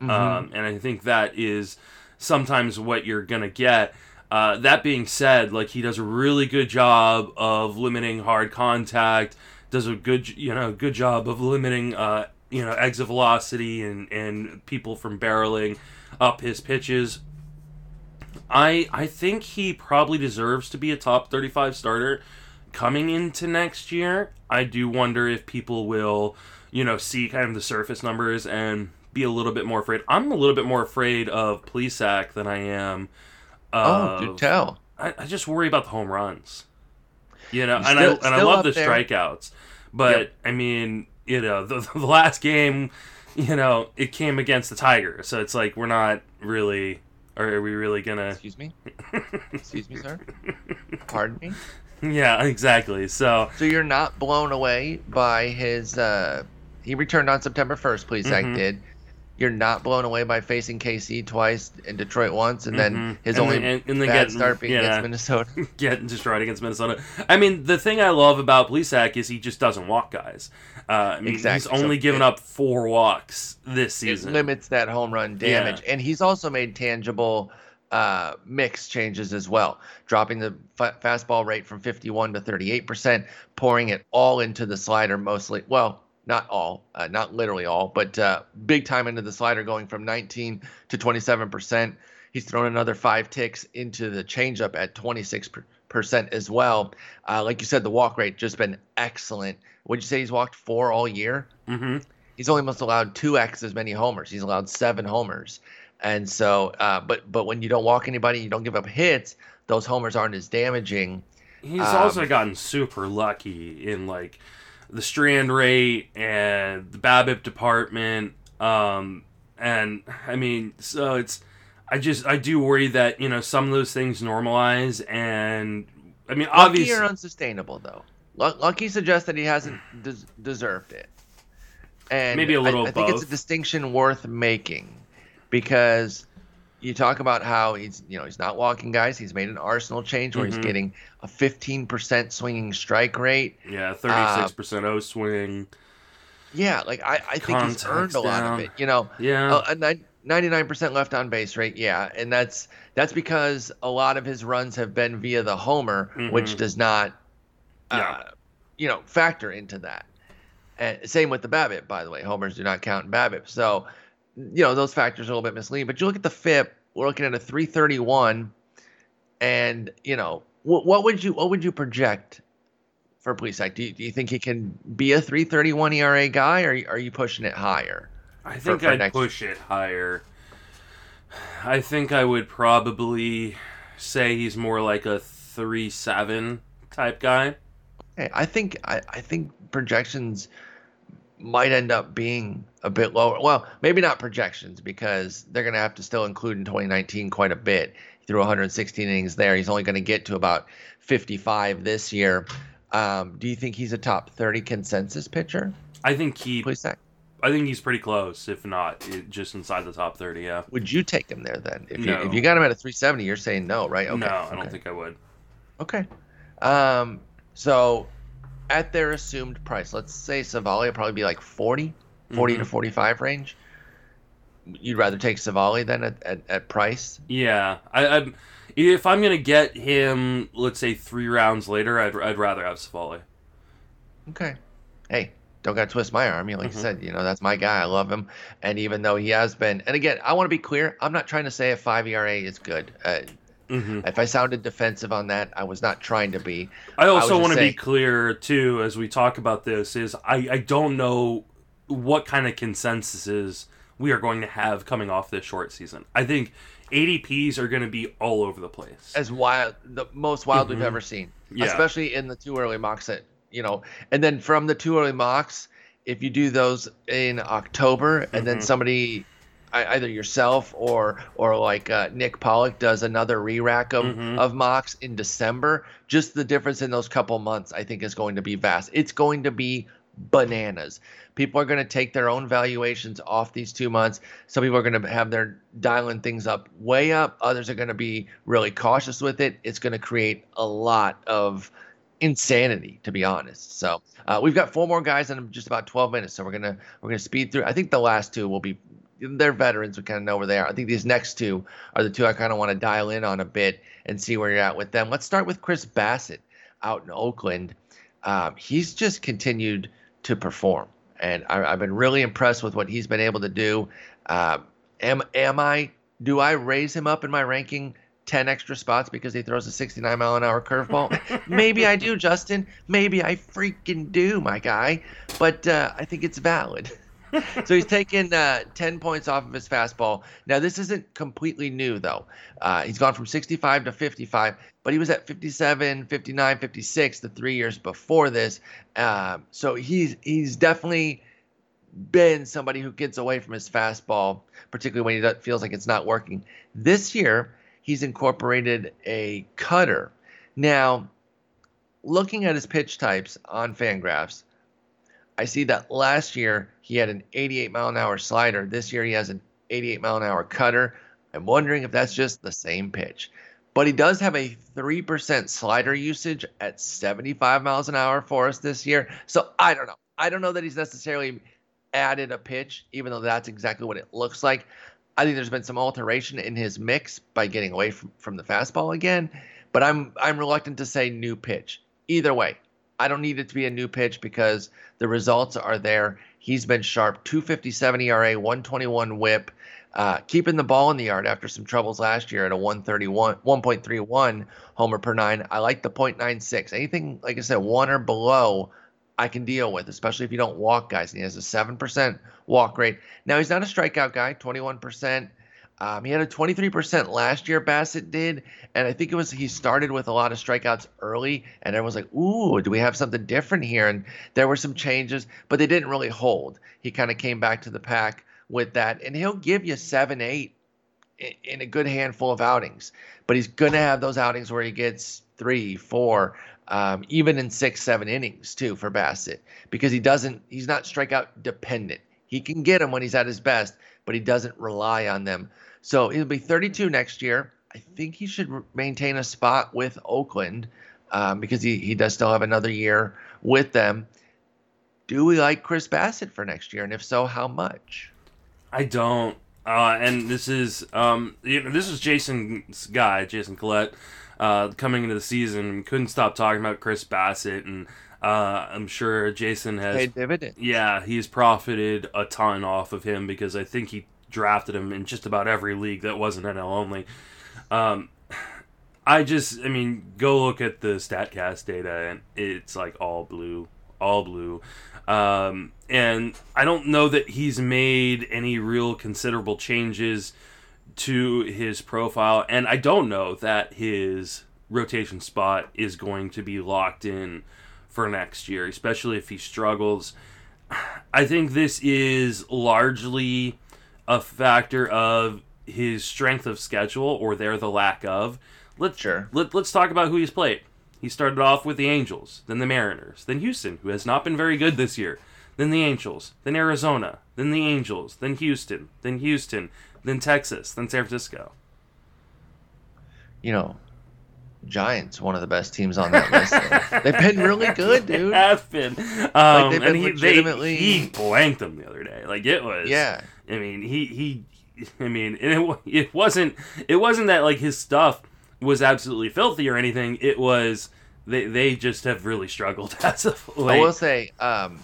um, and I think that is sometimes what you're gonna get. Uh, that being said, like he does a really good job of limiting hard contact, does a good you know good job of limiting uh, you know exit velocity and and people from barreling up his pitches. I I think he probably deserves to be a top 35 starter coming into next year. I do wonder if people will, you know, see kind of the surface numbers and be a little bit more afraid. I'm a little bit more afraid of Plesac than I am. Oh, do tell. I, I just worry about the home runs. You know, He's and still- I and I love the there. strikeouts, but Yep. I mean, you know, the, the last game, you know, it came against the Tigers, so it's like we're not really, or are we really gonna? Excuse me? Excuse me, sir? Pardon me? Yeah, exactly. So So you're not blown away by his. Uh, he returned on September 1st, please. Zach Mhm. did. You're not blown away by facing KC twice and Detroit once, and then Mhm. his And only then- and- and then bad getting- start being yeah. against Minnesota. getting destroyed against Minnesota. I mean, the thing I love about Plesac is he just doesn't walk guys. Uh, I mean, Exactly. he's only So given it- up four walks this it season. limits that home run damage, and he's also made tangible uh, mix changes as well, dropping the fa- fastball rate from 51 to 38 percent, pouring it all into the slider mostly. Well, not all, uh, not literally all, but uh, big time into the slider, going from 19 to 27 percent. He's thrown another five ticks into the changeup at 26 percent as well. Uh, like you said, the walk rate just been excellent. Would you say he's walked four all year? hmm he's only must allowed two x as many homers. He's allowed seven homers, and so uh, but but when you don't walk anybody, you don't give up hits. Those homers aren't as damaging. He's Um, also gotten super lucky in like the strand rate and the BABIP department. Um, and I mean, so it's I just I do worry that you know some of those things normalize, and I mean Lucky obviously or unsustainable though. Lucky suggests that he hasn't des- deserved it, and Maybe a little I, I think it's a distinction worth making because you talk about how he's you know he's not walking guys. He's made an arsenal change where Mhm. he's getting a 15% swinging strike rate. yeah thirty six percent O swing. Yeah, like I, I think he's earned a lot of it. You know, Yeah. a, a 99% left on base rate, yeah, and that's that's because a lot of his runs have been via the homer, which Mhm. does not, uh, Yeah. you know, factor into that. And same with the BABIP, by the way. Homers do not count in BABIP. so you know those factors are a little bit misleading. But you look at the FIP, we're looking at a 331, and you know what, what would you what would you project for Plesac? Do you, do you think he can be a 331 ERA guy, or are you pushing it higher? I think for I'd next- push it higher. I think I would probably say he's more like a three seven type guy. Hey, I think I, I think projections might end up being a bit lower. Well, maybe not projections because they're going to have to still include in 2019 quite a bit. He threw 116 innings there. He's only going to get to about 55 this year. Um, do you think he's a top 30 consensus pitcher? I think he. Please, Zach? I think he's pretty close, if not it, just inside the top thirty. Yeah. Would you take him there then? If No. you if you got him at a 370, you're saying no, right? Okay. no, I don't okay. think I would. Okay. Um, so at their assumed price, let's say Civale will probably be like 40, 40 to Mhm. 45 range. You'd rather take Civale than at, at, at price? Yeah, I, I'm. If I'm gonna get him, let's say three rounds later, I'd, I'd rather have Civale. Okay. Hey, don't got to twist my arm. You like Mhm. you said, you know, that's my guy. I love him. And even though he has been, and again, I want to be clear, I'm not trying to say a 5 ERA is good. Uh, Mhm. If I sounded defensive on that, I was not trying to be. I also just want to be clear too as we talk about this is I, I don't know what kind of consensuses we are going to have coming off this short season. I think ADPs are going to be all over the place. as wild, the most wild Mhm. we've ever seen, Yeah. especially in the two early mocks. That you know, and then from the two early mocks, if you do those in October, and then Mhm. somebody, either yourself or or like uh, Nick Pollack does another re-rack of Mhm. of mocks in December, just the difference in those couple months, I think, is going to be vast. It's going to be bananas. People are going to take their own valuations off these two months. Some people are going to have their dialing things up way up. Others are going to be really cautious with it. It's going to create a lot of insanity, to be honest. So uh, we've got four more guys in just about 12 minutes. So we're gonna we're gonna speed through. I think the last two will be they're veterans. We kind of know where they are. I think these next two are the two I kind of want to dial in on a bit and see where you're at with them. Let's start with Chris Bassitt out in Oakland. Um, he's just continued to perform, and I, I've been really impressed with what he's been able to do. Um, am am I? Do I raise him up in my ranking? 10 extra spots because he throws a 69 mile an hour curveball. Maybe I do, Justin. Maybe I freaking do, my guy. But uh, I think it's valid. so he's taken uh, 10 points off of his fastball. Now, this isn't completely new, though. Uh, he's gone from 65 to 55, but he was at 57, 59, 56 the three years before this. Um, so he's he's definitely been somebody who gets away from his fastball, particularly when he feels like it's not working. This year, he's incorporated a cutter. Now, looking at his pitch types on Fangraphs, I see that last year he had an 88 mile an hour slider. This year he has an 88 mile an hour cutter. I'm wondering if that's just the same pitch. But he does have a 3% slider usage at 75 miles an hour for us this year. So I don't know. I don't know that he's necessarily added a pitch, even though that's exactly what it looks like. I think there's been some alteration in his mix by getting away from, from the fastball again. But I'm I'm reluctant to say new pitch. Either way, I don't need it to be a new pitch because the results are there. He's been sharp, 257 ERA, 121 whip, uh, keeping the ball in the yard after some troubles last year at a 131, 1.31 homer per nine. I like the 0.96. Anything, like I said, one or below, I can deal with, especially if you don't walk guys. And he has a 7% walk rate. Now, he's not a strikeout guy, 21%. Um, he had a 23% last year, Bassitt did. And I think it was he started with a lot of strikeouts early, and everyone was like, ooh, do we have something different here? And there were some changes, but they didn't really hold. He kind of came back to the pack with that, and he'll give you seven, eight in a good handful of outings. But he's going to have those outings where he gets three, four, um, even in six, seven innings too for Bassitt because he doesn't, he's not strikeout dependent. He can get them when he's at his best, but he doesn't rely on them. So he'll be 32 next year. I think he should maintain a spot with Oakland um, because he, he does still have another year with them. Do we like Chris Bassitt for next year? And if so, how much? I don't. Uh, and this is um, you know, this is Jason's guy, Jason Collette, uh, coming into the season. Couldn't stop talking about Chris Bassitt, and uh, I'm sure Jason has. Pay dividend. Yeah, he's profited a ton off of him because I think he drafted him in just about every league that wasn't NL only. Um, I just, I mean, go look at the Statcast data, and it's like all blue, all blue. Um, and I don't know that he's made any real considerable changes to his profile, and I don't know that his rotation spot is going to be locked in for next year, especially if he struggles. I think this is largely a factor of his strength of schedule or there the lack of. Let's Sure. let, let's talk about who he's played. He started off with the Angels, then the Mariners, then Houston, who has not been very good this year, then the Angels, then Arizona, then the Angels, then Houston, then Houston, then Texas, then San Francisco. You know, Giants, one of the best teams on that list. They've been really good, They dude. have been. Um, they've and been he, legitimately- they, he blanked them the other day. Like it was. Yeah. I mean, he he. I mean, and it, it wasn't it wasn't that like his stuff was absolutely filthy or anything. It was they they just have really struggled as of I will say, um,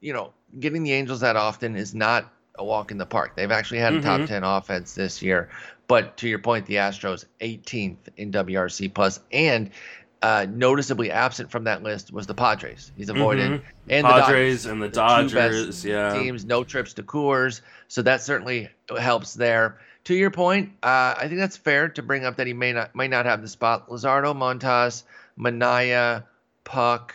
you know, getting the Angels that often is not a walk in the park. They've actually had a top Mhm. 10 offense this year. But to your point, the Astros 18th in WRC plus and uh, noticeably absent from that list was the Padres. He's avoided Mhm. and the Dodgers Padres and the the Dodgers. Yeah. teams, no trips to Coors. So that certainly helps there. To your point, uh, I think that's fair to bring up that he may not might not have the spot. Luzardo, Montas, Manaea, Puk,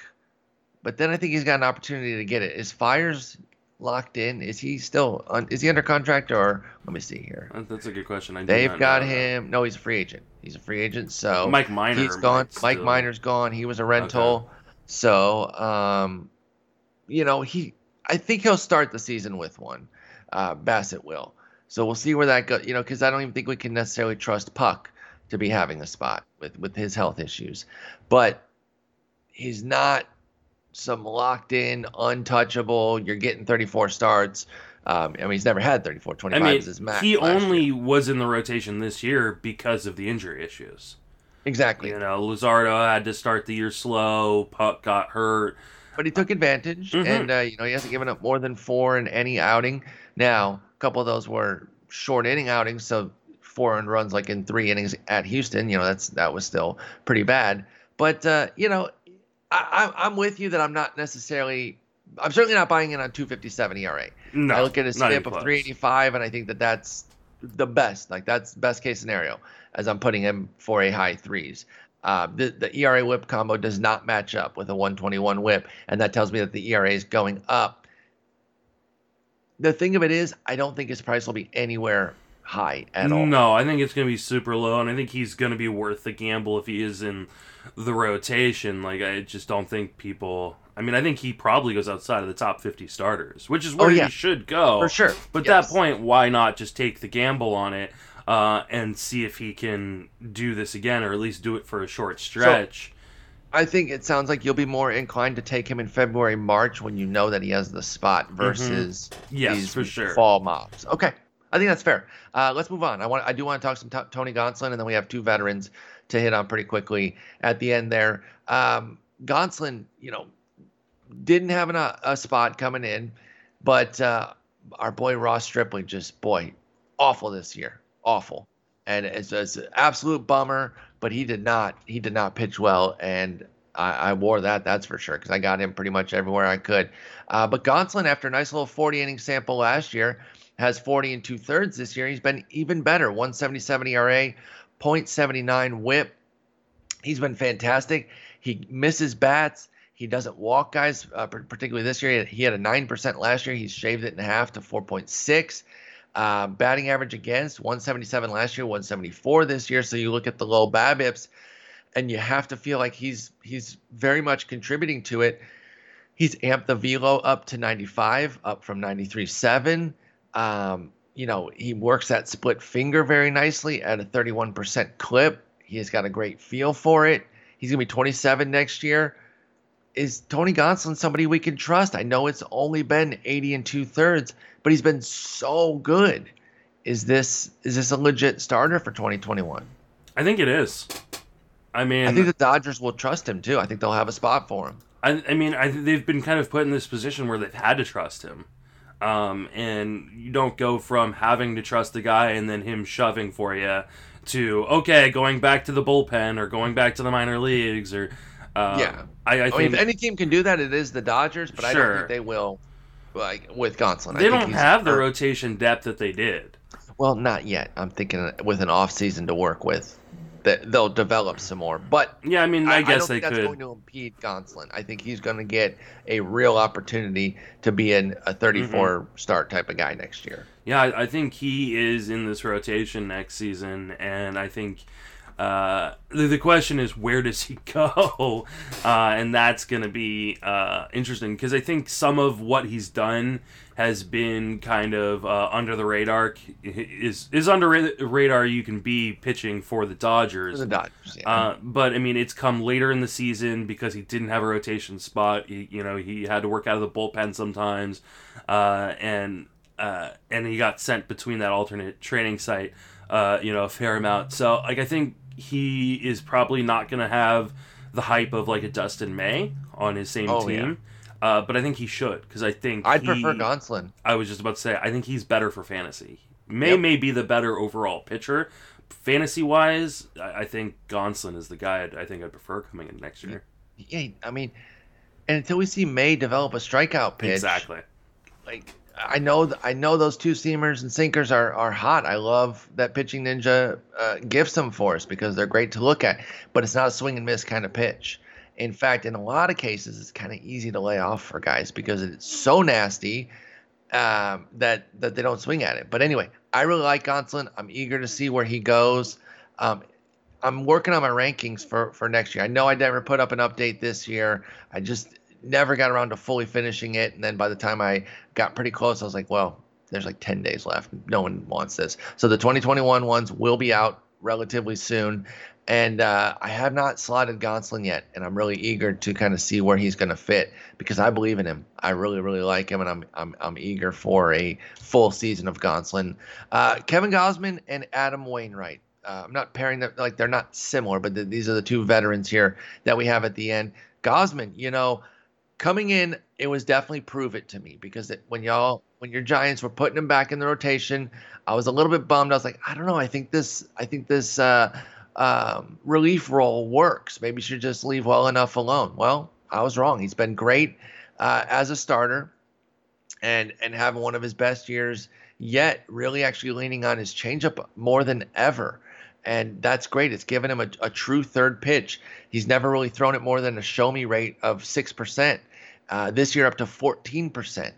but then I think he's got an opportunity to get it. Is Fiers locked in? Is he still on, is he under contract or let me see here? That's a good question. I They've got that. him. No, he's a free agent. He's a free agent. So Mike Minor. he's gone. Mike Minor's gone. He was a rental. So, um, you know, he. I think he'll start the season with one. Uh, Bassitt will. So we'll see where that goes. You know, because I don't even think we can necessarily trust Puk to be having a spot with with his health issues, but he's not some locked in, untouchable. You're getting 34 starts. Um, I mean, he's never had 34. 25 I mean, is his max. he only year. was in the rotation this year because of the injury issues. exactly. You know, Luzardo had to start the year slow. Puk got hurt. but he took advantage, Mhm. and uh, you know he hasn't given up more than four in any outing. Now, a couple of those were short inning outings, so four earned runs like in three innings at Houston. You know that's that was still pretty bad. But uh, you know, I, I, I'm with you that I'm not necessarily. I'm certainly not buying in on 257 ERA. No, I look at even skip of 385, and I think that that's the best. Like that's best case scenario as I'm putting him for a high threes. Uh, the the ERA whip combo does not match up with a 121 whip, and that tells me that the ERA is going up. The thing of it is, I don't think his price will be anywhere high at all. No, I think it's going to be super low, and I think he's going to be worth the gamble if he is in the rotation. Like, I just don't think people. I mean, I think he probably goes outside of the top 50 starters, which is where Oh, yeah. he should go. For sure. But Yes. at that point, why not just take the gamble on it uh, and see if he can do this again, or at least do it for a short stretch? I think it sounds like you'll be more inclined to take him in February, March when you know that he has the spot versus Mm-hmm. Yes, these for sure. fall mobs. Okay, I think that's fair. Uh, let's move on. I want I do want to talk some t- Tony Gonsolin, and then we have two veterans to hit on pretty quickly at the end there. Um, Gonsolin, you know, didn't have an, a, a spot coming in, but uh, our boy Ross Stripling just boy awful this year, awful, and it's, it's an absolute bummer. But he did not he did not pitch well, and I, I wore that that's for sure because I got him pretty much everywhere I could. Uh, but Gonsolin, after a nice little 40 inning sample last year, has 40 and two thirds this year. He's been even better 177 ERA, 0.79 whip. He's been fantastic. He misses bats. He doesn't walk guys, uh, particularly this year. He had a 9% last year. He's shaved it in half to 4.6. Uh, batting average against 177 last year, 174 this year. So you look at the low BABIPs, and you have to feel like he's he's very much contributing to it. He's amped the velo up to 95, up from 93.7. Um, you know, he works that split finger very nicely at a 31% clip. He has got a great feel for it. He's gonna be 27 next year. Is Tony Gonsolin somebody we can trust? I know it's only been 80 and two thirds, but he's been so good. Is this is this a legit starter for 2021? I think it is. I mean, I think the Dodgers will trust him too. I think they'll have a spot for him. I, I mean, I, they've been kind of put in this position where they've had to trust him. Um, and you don't go from having to trust the guy and then him shoving for you to, okay, going back to the bullpen or going back to the minor leagues or. Uh, Yeah. I, I I mean, if any team can do that, it is the Dodgers, but I don't think they will. Like with Gonsolin, I they think don't have the rotation depth that they did. Well, not yet. I'm thinking with an off season to work with, that they'll develop some more. But Yeah, I mean, I, I, guess don't they think that's could. going to impede Gonsolin. I think he's going to get a real opportunity to be in a 34 Mm-hmm. start type of guy next year. Yeah, I, I think he is in this rotation next season, and I think uh, the, the question is where does he go, uh, and that's going to be uh, interesting because I think some of what he's done has been kind of uh, under the radar. Is is under radar you can be pitching for the Dodgers. For the Dodgers, yeah. Uh, but I mean, it's come later in the season because he didn't have a rotation spot. He, you know, he had to work out of the bullpen sometimes, uh, and uh, and he got sent between that alternate training site, uh, you know, a fair amount. So like, I think he is probably not going to have the hype of like a Dustin May on his same Oh, team. Uh, but I think he should because I think I'd he- prefer Gonsolin. I was just about to say I think he's better for fantasy. May Yep. may be the better overall pitcher. Fantasy wise, I, I think Gonsolin is the guy I'd, I think I'd prefer coming in next year. Yeah, I mean, and until we see May develop a strikeout pitch, Exactly. like I know th- I know those two seamers and sinkers are are hot. I love that pitching ninja uh, gifts them for us because they're great to look at. But it's not a swing and miss kind of pitch. In fact, in a lot of cases, it's kind of easy to lay off for guys because it's so nasty um, that that they don't swing at it. But anyway, I really like Gonsolin. I'm eager to see where he goes. Um, I'm working on my rankings for for next year. I know I never put up an update this year. I just never got around to fully finishing it. And then by the time I got pretty close, I was like, well, there's like 10 days left. No one wants this. So the 2021 ones will be out relatively soon. And uh, I have not slotted Gonsolin yet, and I'm really eager to kind of see where he's going to fit because I believe in him. I really, really like him, and I'm I'm, I'm eager for a full season of Gonsolin. Uh, Kevin Gausman and Adam Wainwright. Uh, I'm not pairing them like they're not similar, but th- these are the two veterans here that we have at the end. Gausman, you know, coming in, it was definitely prove it to me because it, when y'all, when your Giants were putting him back in the rotation, I was a little bit bummed. I was like, I don't know. I think this, I think this uh, um, relief role works. Maybe you should just leave well enough alone. Well, I was wrong. He's been great uh, as a starter, and and having one of his best years yet. Really, actually leaning on his changeup more than ever. And that's great. It's given him a, a true third pitch. He's never really thrown it more than a show me rate of 6%. Uh, this year up to 14%.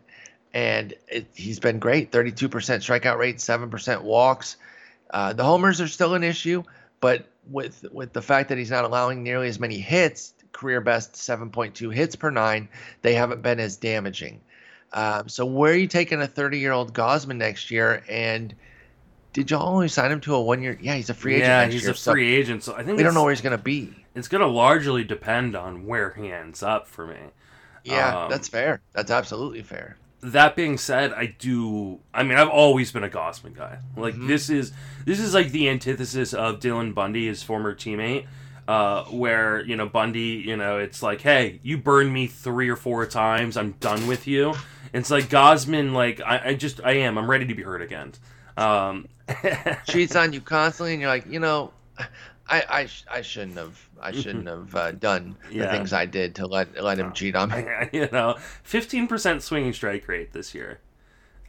And it, he's been great 32% strikeout rate, 7% walks. Uh, the homers are still an issue, but with with the fact that he's not allowing nearly as many hits, career best 7.2 hits per nine, they haven't been as damaging. Um, so where are you taking a 30 year old Gausman next year? And did y'all only sign him to a one year? Yeah, he's a free agent yeah, he's year. a so free agent, so I think we don't know where he's gonna be. it's going to largely depend on where he ends up for me. Yeah, Um, that's fair. That's absolutely fair. That being said, I do. I mean, I've always been a Gausman guy. Like Mhm. this is this is like the antithesis of Dylan Bundy, his former teammate. Uh, where you know Bundy, you know, it's like, hey, you burned me three or four times, I'm done with you. And It's like Gausman, like I, I just, I am, I'm ready to be hurt again. Um, Cheats on you constantly, and you're like, you know, I I, I shouldn't have I shouldn't have uh, done the things I did to let let him cheat on me. you know, fifteen percent swinging strike rate this year.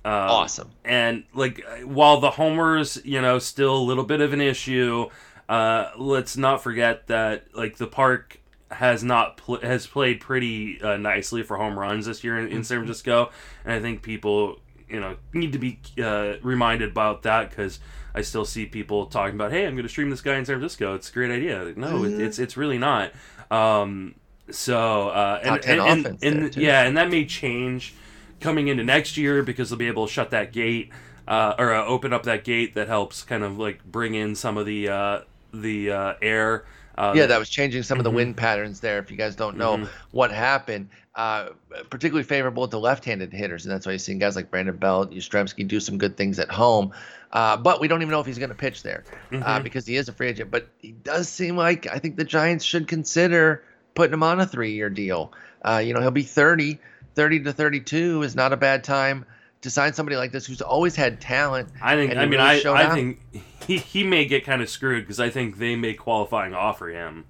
Um, Awesome. And like, while the homers, you know, still a little bit of an issue. Uh, let's not forget that like the park has not pl- has played pretty uh, nicely for home runs this year in, in San Francisco, and I think people you know need to be uh, reminded about that because I still see people talking about, hey, I'm going to stream this guy in San Francisco. It's a great idea. Like, no, it, it's it's really not. Um, so uh, and, and, and, and- yeah, and that may change coming into next year because they'll be able to shut that gate uh, or uh, open up that gate that helps kind of like bring in some of the uh, the uh, air. Uh, Yeah, that was changing some of the Mhm. wind patterns there. If you guys don't know Mhm. what happened, uh, particularly favorable to left-handed hitters, and that's why you're seeing guys like Brandon Belt, Yastrzemski do some good things at home. Uh, but we don't even know if he's going to pitch there uh, Mhm. because he is a free agent. But he does seem like I think the Giants should consider putting him on a three-year deal. Uh, you know, he'll be 30, 30 to 32 is not a bad time to sign somebody like this who's always had talent. I think. I mean, really I, I out. think he, he may get kind of screwed because I think they may qualifying offer him.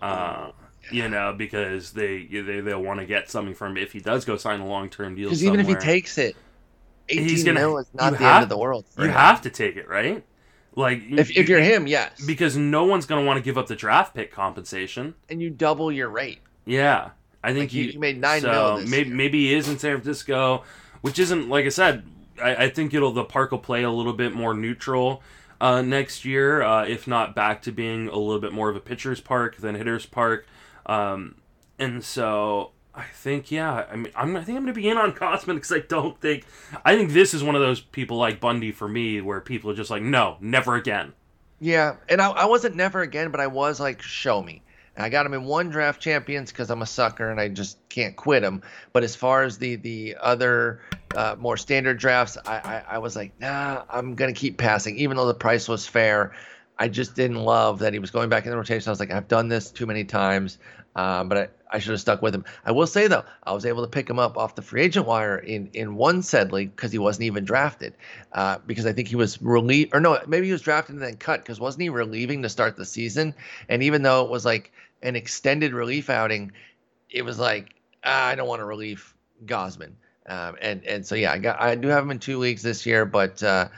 Uh, you know, because they they they'll want to get something from him if he does go sign a long term deal. Because even if he takes it, 18 He's gonna- mil is not you the have- end of the world. You him. have to take it, right? Like if, if you're him, yes, because no one's going to want to give up the draft pick compensation. and you double your rate. Yeah, I think Like, you- you, you made nine so mil maybe year. maybe he is in San Francisco, which isn't like I said. I, I think it'll the park will play a little bit more neutral uh, next year, uh, if not back to being a little bit more of a pitcher's park than hitter's park. Um, and so I think yeah, I mean I'm, I think I'm going to be in on Gausman because I don't think I think this is one of those people like Bundy for me where people are just like no, never again. Yeah, and I, I wasn't never again, but I was like, show me. And I got him in one draft champions because I'm a sucker and I just can't quit him. But as far as the the other uh, more standard drafts, I, I I was like, nah, I'm gonna keep passing, even though the price was fair. I just didn't love that he was going back in the rotation. I was like, I've done this too many times, uh, but I, I should have stuck with him. I will say though, I was able to pick him up off the free agent wire in in one said league because he wasn't even drafted, uh, because I think he was relieved or no, maybe he was drafted and then cut because wasn't he relieving to start the season? And even though it was like an extended relief outing, it was like ah, I don't want to relieve Gausman, Um, and and so yeah, I got I do have him in two leagues this year, but uh,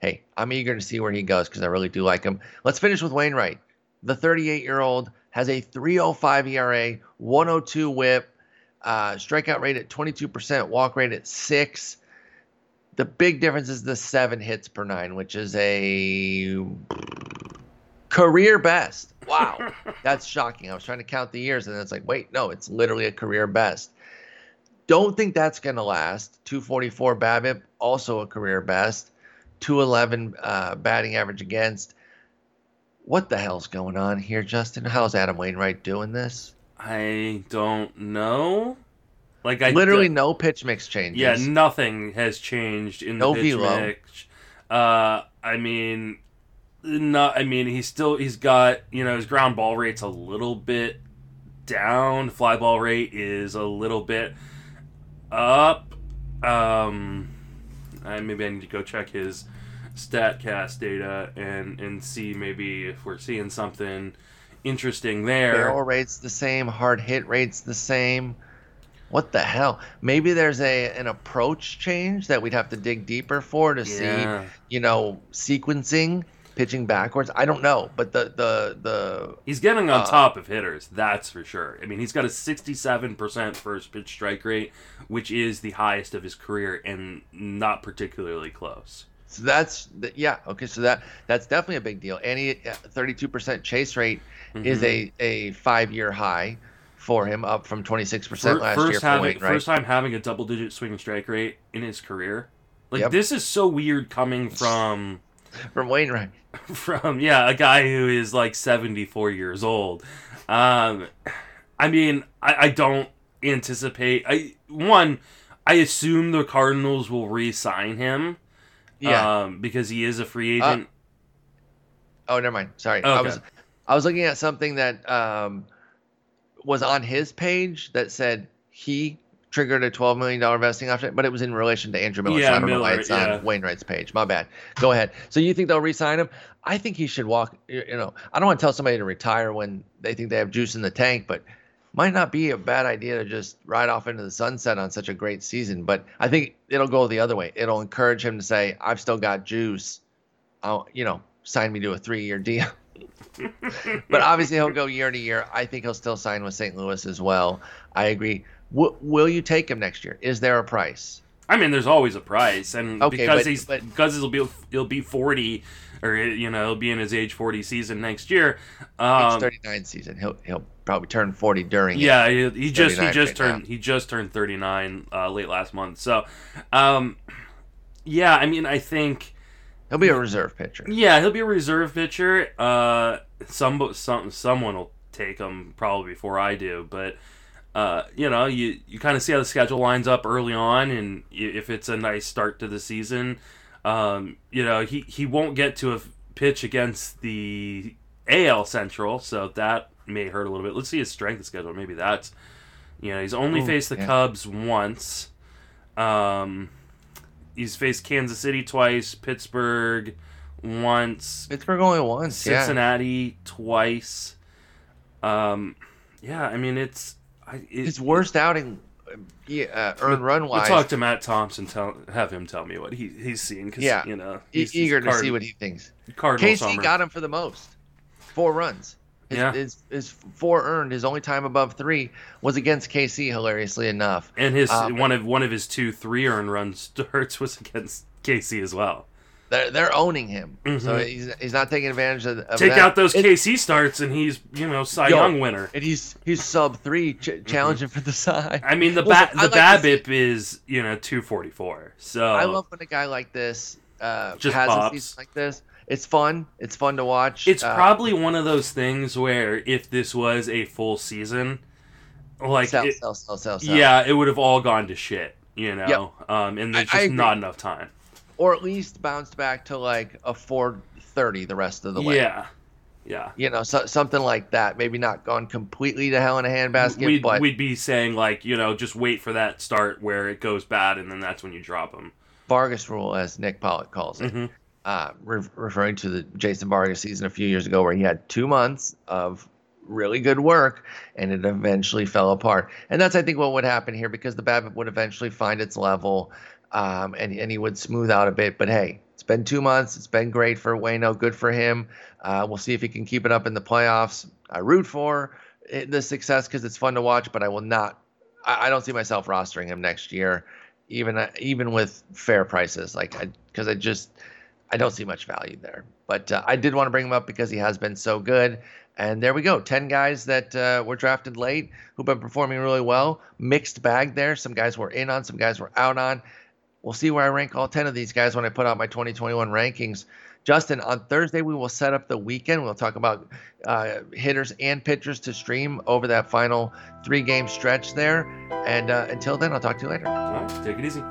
hey, I'm eager to see where he goes because I really do like him. Let's finish with Wainwright. The 38 year old has a 305 ERA, 102 whip, uh, strikeout rate at 22%, walk rate at six. The big difference is the seven hits per nine, which is a career best. Wow, that's shocking. I was trying to count the years, and it's like, wait, no, it's literally a career best. Don't think that's going to last. 244 BABIP, also a career best. 211 uh, batting average against. What the hell's going on here, Justin? How's Adam Wainwright doing this? I don't know. Like I literally d- no pitch mix changes. Yeah, nothing has changed in the no pitch velo. mix. Uh, I mean, not. I mean, he's still he's got you know his ground ball rate's a little bit down. Fly ball rate is a little bit up. Um, I, maybe I need to go check his Statcast data and and see maybe if we're seeing something interesting there. Barrel rate's the same, hard hit rate's the same. What the hell? Maybe there's a an approach change that we'd have to dig deeper for to yeah. see, you know, sequencing pitching backwards. I don't know, but the the the he's getting on uh, top of hitters. That's for sure. I mean, he's got a 67% first pitch strike rate, which is the highest of his career and not particularly close. So that's yeah okay. So that that's definitely a big deal. Any 32% uh, chase rate mm-hmm. is a a five year high for him, up from 26% last first year. Having, First time having a double digit swing strike rate in his career. Like yep. this is so weird coming from from Wainwright. From yeah, a guy who is like seventy four years old. Um, I mean, I, I don't anticipate. I one, I assume the Cardinals will re-sign him. Yeah, um, because he is a free uh, agent. Uh, oh, never mind. Sorry, okay. I was I was looking at something that um, was on his page that said he triggered a $12 million vesting option, but it was in relation to Andrew Miller. Yeah, so I don't Miller, know why it's yeah. on Wainwright's page. My bad. Go ahead. So you think they'll re-sign him? I think he should walk. You know, I don't want to tell somebody to retire when they think they have juice in the tank, but might not be a bad idea to just ride off into the sunset on such a great season. But I think it'll go the other way. It'll encourage him to say, "I've still got juice. I'll, you know, sign me to a three-year deal." but obviously he'll go year to year. I think he'll still sign with St. Louis as well. I agree. W- will you take him next year? Is there a price? I mean, there's always a price, and okay, because but, he's but, because he'll be he'll be 40, or you know he'll be in his age 40 season next year. Um, age 39 season. He'll he'll probably turn 40 during. Yeah, he, he just he just right turned now. he just turned 39 uh, late last month. So, um, yeah, I mean, I think he'll be a reserve pitcher. Yeah, he'll be a reserve pitcher. Uh, some some someone will take him probably before I do, but uh, you know, you, you kind of see how the schedule lines up early on, and if it's a nice start to the season, um, you know, he, he won't get to a pitch against the AL Central, so that may hurt a little bit. Let's see his strength of schedule. Maybe that's, you know, he's only Ooh, faced the yeah. Cubs once. Um, he's faced Kansas City twice, Pittsburgh once, Pittsburgh only once, Cincinnati yeah. twice. Um, yeah, I mean it's it, his worst outing, yeah, uh, earned run wise. We'll talk to Matt Thompson, tell have him tell me what he, he's seen. Cause, yeah, you know, he's, eager to see what he thinks. Cardinal Casey summer. got him for the most, four runs. His, yeah. his, his four earned. His only time above three was against KC. Hilariously enough, and his um, one of one of his two three earned runs starts was against KC as well. They're they're owning him, mm-hmm. so he's, he's not taking advantage of. of Take that. out those KC starts, and he's you know Cy Yo, Young winner, and he's he's sub three ch- mm-hmm. challenging mm-hmm. for the side. I mean the ba- the like BABIP is you know two forty four. So I love when a guy like this uh, Just has pops. a season like this. It's fun. It's fun to watch. It's uh, probably one of those things where if this was a full season, like sell, it, sell, sell, sell, sell. yeah, it would have all gone to shit. You know, yep. um, and there's just not enough time or at least bounced back to like a 430 the rest of the way. Yeah. Yeah. You know, so, something like that. Maybe not gone completely to hell in a handbasket, we'd, but we'd be saying like you know just wait for that start where it goes bad and then that's when you drop them. Vargas rule, as Nick Pollack calls it, Mhm. uh, re- referring to the Jason Vargas season a few years ago, where he had two months of really good work and it eventually fell apart. And that's, I think, what would happen here because the BABIP would eventually find its level um, and, and he would smooth out a bit. But hey, it's been two months. It's been great for Wayno. Good for him. Uh, we'll see if he can keep it up in the playoffs. I root for the success because it's fun to watch, but I will not. I, I don't see myself rostering him next year, even uh, even with fair prices. Like, because I, just I don't see much value there. But uh, I did want to bring him up because he has been so good. And there we go. 10 guys that uh, were drafted late who've been performing really well. Mixed bag there. Some guys were in on, some guys were out on. We'll see where I rank all 10 of these guys when I put out my 2021 rankings. Justin, on Thursday, we will set up the weekend. We'll talk about uh, hitters and pitchers to stream over that final three game stretch there. And uh, until then, I'll talk to you later. All right, take it easy.